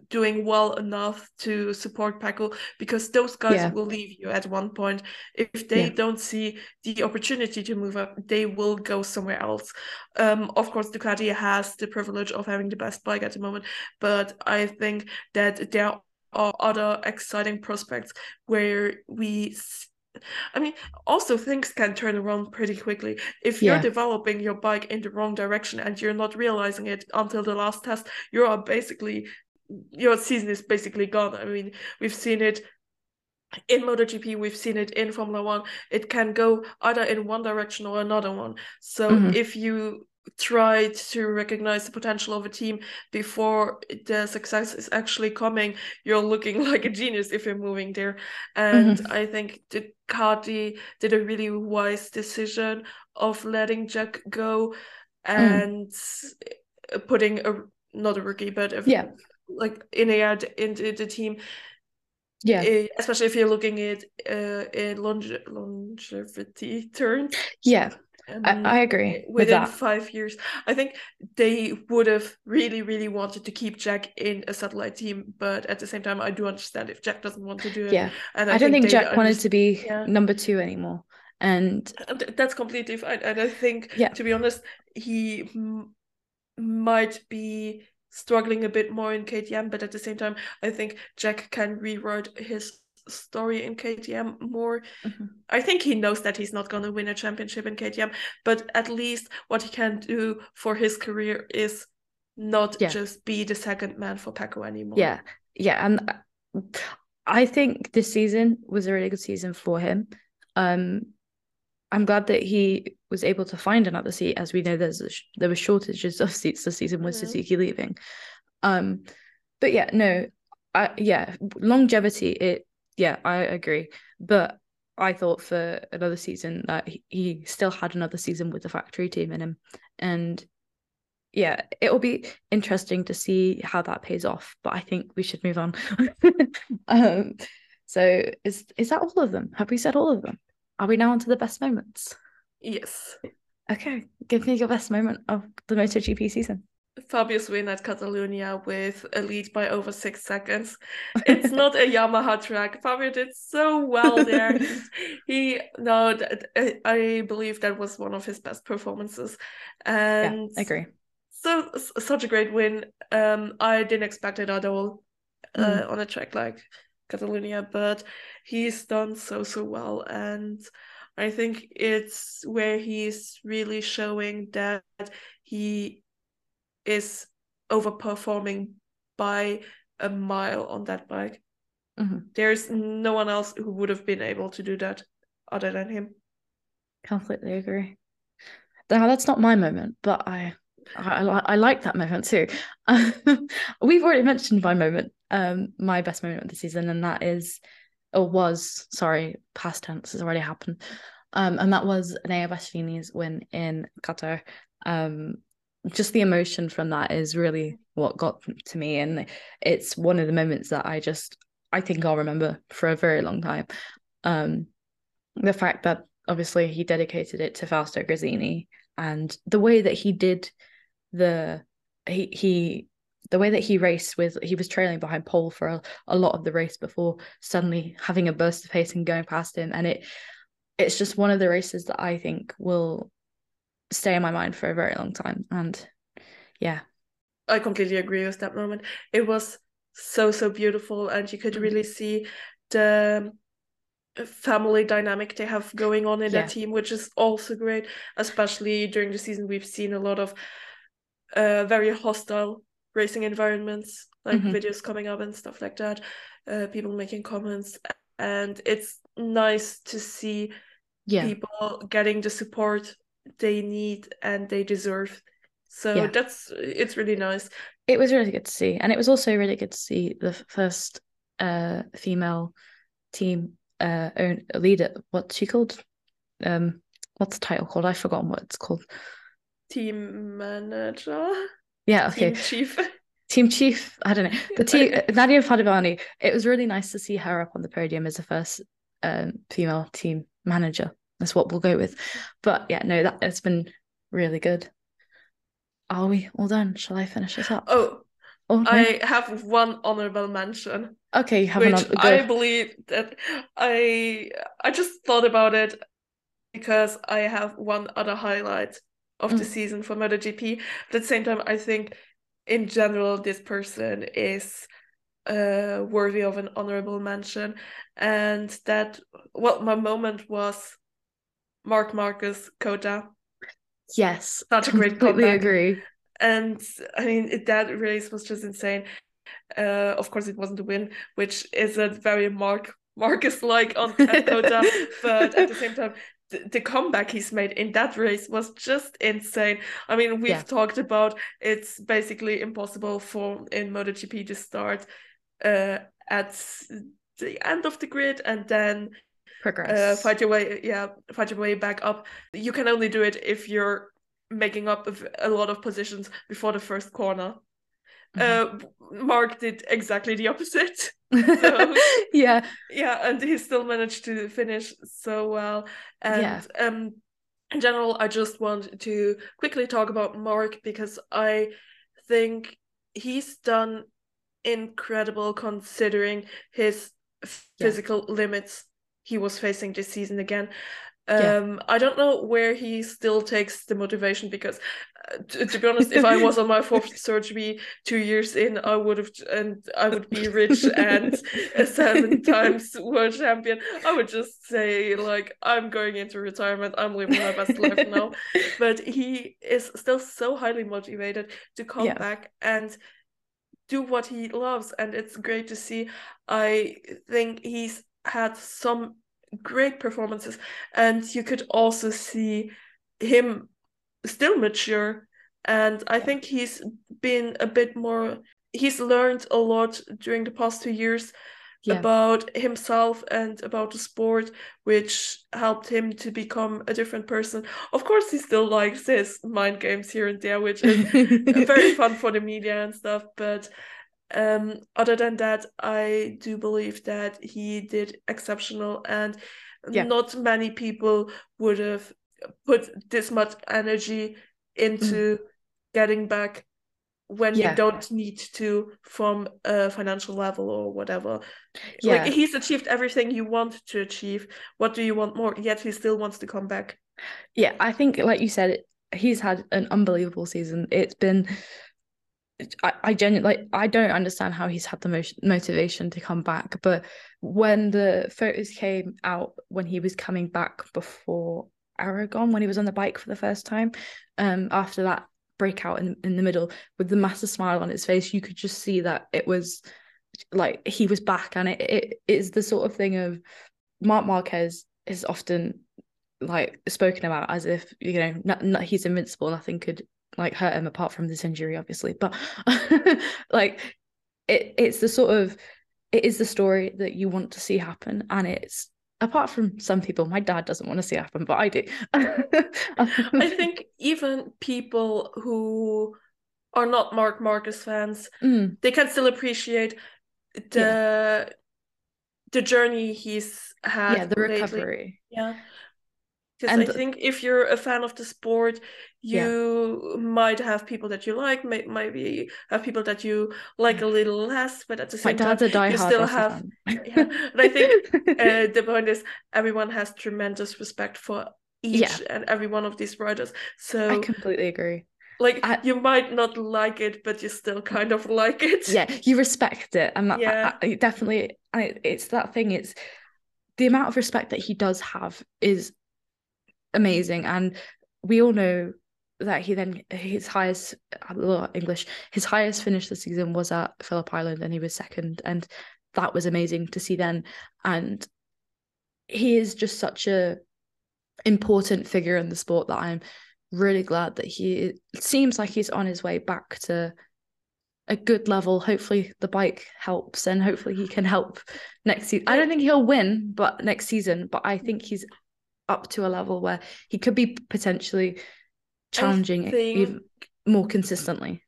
Speaker 2: doing well enough to support Pecco because those guys yeah. will leave you at one point if they yeah. don't see the opportunity to move up they will go somewhere else um of course Ducati has the privilege of having the best bike at the moment but I think that there are other exciting prospects where we I mean, also things can turn around pretty quickly. If you're yeah. developing your bike in the wrong direction and you're not realizing it until the last test, you are basically your season is basically gone. I mean, we've seen it in MotoGP, we've seen it in Formula One. It can go either in one direction or another one. So mm-hmm. if you try to recognize the potential of a team before the success is actually coming, you're looking like a genius if you're moving there. And mm-hmm. I think Ducati did a really wise decision of letting Jack go mm. and mm. putting a not a rookie, but a,
Speaker 1: yeah,
Speaker 2: like in a into the team.
Speaker 1: Yeah, eh,
Speaker 2: especially if you're looking at uh, in longe- longevity terms.
Speaker 1: Yeah, um, I, I, agree.
Speaker 2: Within five years, I think they would have really, really wanted to keep Jack in a satellite team, but at the same time, I do understand if Jack doesn't want to do it.
Speaker 1: Yeah, and I, I don't think, think Jack wanted to be yeah. number two anymore, and
Speaker 2: that's completely fine. And I think, yeah. to be honest, he m- might be struggling a bit more in KTM, but at the same time, I think Jack can rewrite his story in KTM more. Mm-hmm. I think he knows that he's not going to win a championship in KTM, but at least what he can do for his career is not yeah. just be the second man for Pecco anymore.
Speaker 1: Yeah, yeah, and I think this season was a really good season for him. Um, I'm glad that he was able to find another seat, as we know there's a, there were shortages of seats this season with mm-hmm. Suzuki leaving. Um, but yeah, no, I yeah, longevity. It yeah, I agree. But I thought for another season that he, he still had another season with the factory team in him. And yeah, it will be interesting to see how that pays off. But I think we should move on. um, so is is that all of them? Have we said all of them? Are we now on to the best moments?
Speaker 2: Yes.
Speaker 1: Okay. Give me your best moment of the MotoGP season.
Speaker 2: Fabio's win at Catalonia with a lead by over six seconds. It's not a Yamaha track. Fabio did so well there. he no, I believe that was one of his best performances, and
Speaker 1: yeah, I agree.
Speaker 2: So such a great win. Um, I didn't expect it at all uh, mm. on a track like Catalonia, but he's done so so well, and I think it's where he's really showing that he is overperforming by a mile on that bike. Mm-hmm. There's no one else who would have been able to do that other than him.
Speaker 1: Completely agree. Now that's not my moment, but I I, I like that moment too. we've already mentioned my moment, um, my best moment of the season, and that is, or was, sorry, past tense has already happened. Um, and that was Enea Bastianini's win in Qatar. Um, just the emotion from that is really what got to me and it's one of the moments that i just i think i'll remember for a very long time um the fact that obviously he dedicated it to fausto gresini and the way that he did the he he the way that he raced with he was trailing behind Pol for a, a lot of the race before suddenly having a burst of pace and going past him and it it's just one of the races that I think will stay in my mind for a very long time. And yeah.
Speaker 2: I completely agree with that moment. It was so, so beautiful. And you could mm-hmm. really see the family dynamic they have going on in yeah. that team, which is also great. Especially during the season, we've seen a lot of uh, very hostile racing environments, like mm-hmm. videos coming up and stuff like that, uh, people making comments. And it's nice to see yeah. people getting the support they need and they deserve. So yeah. that's it's really nice.
Speaker 1: It was really good to see, and it was also really good to see the first uh female team uh own leader. What's she called? Um, what's the title called? I've forgotten what it's called.
Speaker 2: Team manager.
Speaker 1: Yeah, okay.
Speaker 2: Team chief.
Speaker 1: Team chief. I don't know. The team Nadia Padovani. It was really nice to see her up on the podium as the first um, female team manager. That's what we'll go with. But yeah, no, that it's been really good. Are we all done? Shall I finish this up?
Speaker 2: Oh,
Speaker 1: Oh, no?
Speaker 2: I have one honorable mention.
Speaker 1: okay, you have
Speaker 2: which
Speaker 1: an.
Speaker 2: I believe that I I just thought about it because I have one other highlight of the
Speaker 1: Mm.
Speaker 2: season for MotoGP. But at the same time, I think in general this person is uh worthy of an honorable mention, and that well, my moment was Marc Marquez COTA.
Speaker 1: yes,
Speaker 2: Such a great
Speaker 1: completely
Speaker 2: comeback.
Speaker 1: agree.
Speaker 2: And I mean, it- that race was just insane. Uh, of course, it wasn't a win, which is a very Marc Marquez like on COTA, but at the same time, the, comeback he's made in that race was just insane. I mean, we've
Speaker 1: Yeah.
Speaker 2: talked about it's basically impossible for in MotoGP to start uh, at the end of the grid and then uh,
Speaker 1: Progress.
Speaker 2: fight your way yeah fight your way back up you can only do it if you're making up a lot of positions before the first corner
Speaker 1: Mhm.
Speaker 2: uh mark did exactly the opposite So,
Speaker 1: yeah,
Speaker 2: yeah and he still managed to finish so well and
Speaker 1: Yeah.
Speaker 2: um in general i just want to quickly talk about mark because i think he's done incredible considering his physical limits he was facing this season again
Speaker 1: Yeah.
Speaker 2: um i don't know where he still takes the motivation because to, to be honest if i was on my fourth surgery two years in i would have and i would be rich and a seven times world champion. I would just say like i'm going into retirement. I'm living my best life now. But he is still so highly motivated to come
Speaker 1: Yeah.
Speaker 2: back and do what he loves. And it's great to see. I think he's had some great performances. And you could also see him still mature and i think he's been a bit more he's learned a lot during the past two years
Speaker 1: Yeah.
Speaker 2: about himself and about the sport which helped him to become a different person of course he still likes his mind games here and there which is very fun for the media and stuff but um other than that i do believe that he did exceptional and
Speaker 1: Yeah.
Speaker 2: not many people would have put this much energy into getting back when
Speaker 1: Mm. Yeah.
Speaker 2: you don't need to from a financial level or whatever
Speaker 1: Yeah.
Speaker 2: like he's achieved everything you want to achieve what do you want more yet he still wants to come back
Speaker 1: Yeah, I think, like you said, he's had an unbelievable season. It's been, I, I genuinely, like, I don't understand how he's had the most motivation to come back. But when the photos came out when he was coming back before Aragon, when he was on the bike for the first time, um, after that breakout in, in the middle with the massive smile on his face, you could just see that it was like he was back. And it, it is the sort of thing of Marc Marquez is often like spoken about as if you know not, not, he's invincible. Nothing could like hurt him apart from this injury obviously. But like it it's the sort of it is the story that you want to see happen. And it's apart from some people my dad doesn't want to see happen but i do
Speaker 2: i think even people who are not marc marquez fans
Speaker 1: Mm,
Speaker 2: they can still appreciate the the journey he's had
Speaker 1: yeah the
Speaker 2: lately.
Speaker 1: recovery
Speaker 2: Yeah. Because
Speaker 1: And
Speaker 2: I think if you're a fan of the sport,
Speaker 1: Yeah.
Speaker 2: you might have people that you like, may- maybe have people that you like a little less, but at the same time, you still have. Yeah, but I think Uh, the point is, everyone has tremendous respect for each
Speaker 1: Yeah.
Speaker 2: and every one of these riders. So I
Speaker 1: completely agree
Speaker 2: like,
Speaker 1: I-
Speaker 2: you might not like it, but you still kind of like it.
Speaker 1: yeah you respect it and that,
Speaker 2: Yeah.
Speaker 1: I- I- definitely and it's that thing it's the amount of respect that he does have is amazing and we all know that he then his highest english his highest finish this season was at phillip island and he was second and that was amazing to see then and he is just such a important figure in the sport that i'm really glad that he it seems like he's on his way back to a good level. Hopefully the bike helps and hopefully he can help next season. I don't think he'll win but next season, but I think he's up to a level where he could be potentially challenging
Speaker 2: think-
Speaker 1: more consistently.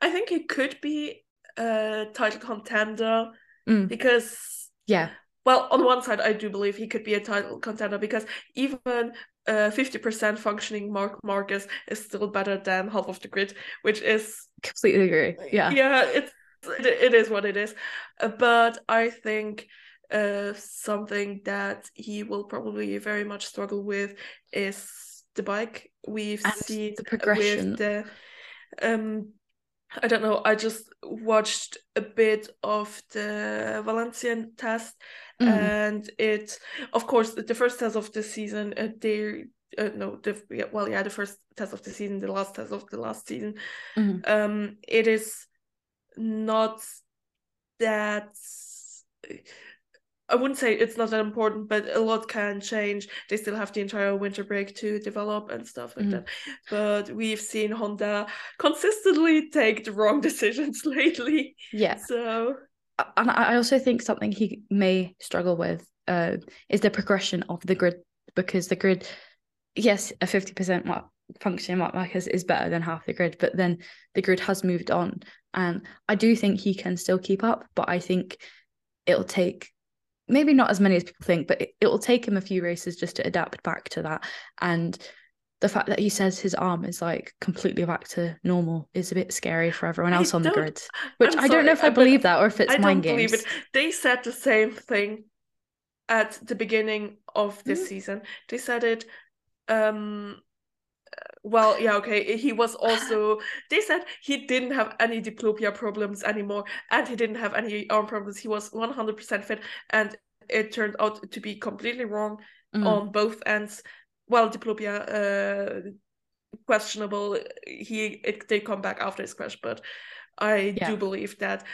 Speaker 2: I think he could be a title contender
Speaker 1: Mm.
Speaker 2: because
Speaker 1: Yeah.
Speaker 2: well, on one side, I do believe he could be a title contender because even uh, 50% functioning Marc Marquez is still better than half of the grid, which is
Speaker 1: Completely agree. Yeah.
Speaker 2: yeah, it's it, it is what it is. Uh, but I think uh, something that he will probably very much struggle with is the bike. We've
Speaker 1: And
Speaker 2: seen
Speaker 1: the progression.
Speaker 2: with the um I don't know, I just watched a bit of the Valencian test
Speaker 1: Mm.
Speaker 2: and it of course the first test of the season uh, they uh, no the well yeah the first test of the season the last test of the last season
Speaker 1: Mhm.
Speaker 2: um it is not that I wouldn't say it's not that important, but a lot can change. They still have the entire winter break to develop and stuff like
Speaker 1: Mhm.
Speaker 2: that. But we've seen Honda consistently take the wrong decisions lately.
Speaker 1: Yeah.
Speaker 2: So
Speaker 1: and I also think something he may struggle with uh, is the progression of the grid because the grid, yes, a fifty percent mark function marc marquez is better than half the grid, but then the grid has moved on, and I do think he can still keep up, but I think it'll take maybe not as many as people think, but it, it'll take him a few races just to adapt back to that, and the fact that he says his arm is like completely back to normal is a bit scary for everyone
Speaker 2: I
Speaker 1: else on the grid. Which
Speaker 2: I'm
Speaker 1: I don't know if I
Speaker 2: I-
Speaker 1: believe that or if it's
Speaker 2: I
Speaker 1: mind
Speaker 2: don't
Speaker 1: games.
Speaker 2: believe it. They said the same thing at the beginning of this
Speaker 1: Mm.
Speaker 2: season. They said it um well yeah okay he was also they said he didn't have any diplopia problems anymore and he didn't have any arm problems he was 100% fit and it turned out to be completely wrong
Speaker 1: Mm.
Speaker 2: on both ends well diplopia uh questionable he it did come back after his crash but i
Speaker 1: Yeah.
Speaker 2: do believe that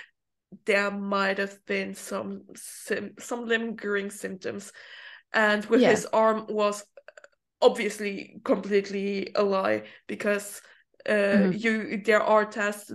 Speaker 2: there might have been some sim- some lingering symptoms and with
Speaker 1: Yeah.
Speaker 2: his arm was obviously completely a lie because uh
Speaker 1: Mhm.
Speaker 2: you there are tests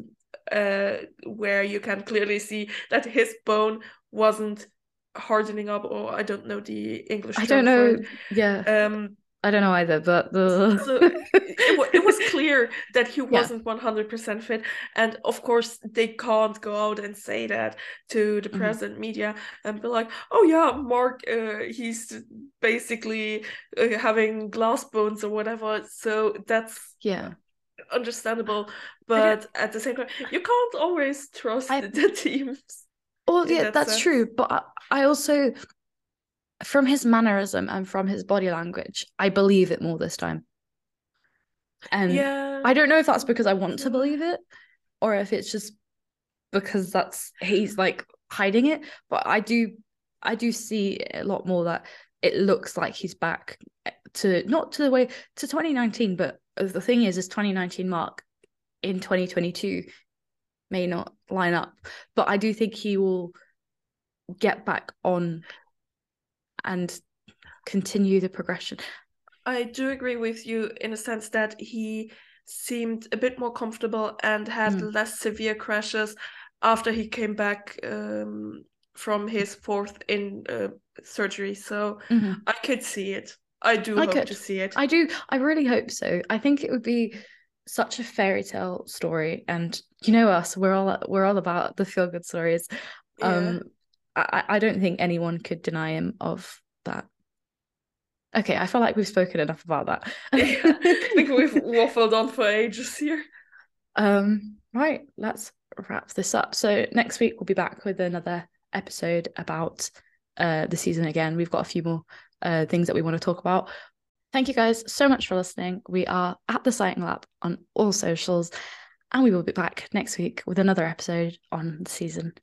Speaker 2: uh where you can clearly see that his bone wasn't hardening up or i don't know the english
Speaker 1: I don't know. Yeah,
Speaker 2: um
Speaker 1: I don't know either, but the
Speaker 2: so it, it was clear that he wasn't 100% fit and of course they can't go out and say that to the
Speaker 1: Mhm.
Speaker 2: press and media and be like oh yeah mark uh, he's basically uh, having glass bones or whatever so that's
Speaker 1: yeah.
Speaker 2: understandable but at the same time you can't always trust
Speaker 1: I-
Speaker 2: the teams
Speaker 1: Well, yeah,
Speaker 2: that
Speaker 1: that's
Speaker 2: sense.
Speaker 1: true. But I also, from his mannerism and from his body language, I believe it more this time. And
Speaker 2: yeah
Speaker 1: I don't know if that's because I want to believe it or if it's just because that's he's like hiding it. But I do, I do see a lot more that it looks like he's back eh, to not to the way to 2019, but the thing is, is 2019 mark in 2022 may not line up, but I do think he will get back on and continue the progression.
Speaker 2: I do agree with you in a sense that he seemed a bit more comfortable and had
Speaker 1: Mm.
Speaker 2: less severe crashes after he came back um, from his fourth in uh, surgery. So
Speaker 1: Mhm.
Speaker 2: I could see it. I do
Speaker 1: I
Speaker 2: hope
Speaker 1: could.
Speaker 2: to see it.
Speaker 1: I do. I really hope so. I think it would be such a fairy tale story, and you know us, we're all we're all about the feel good stories.
Speaker 2: Yeah.
Speaker 1: Um, I I don't think anyone could deny him of that. Okay, I feel like we've spoken enough about that.
Speaker 2: I think we've waffled on for ages here.
Speaker 1: Um, right, let's wrap this up. So next week we'll be back with another episode about uh the season again. We've got a few more uh things that we want to talk about. Thank you guys so much for listening. We are at the Sighting Lap on all socials, and we will be back next week with another episode on the season.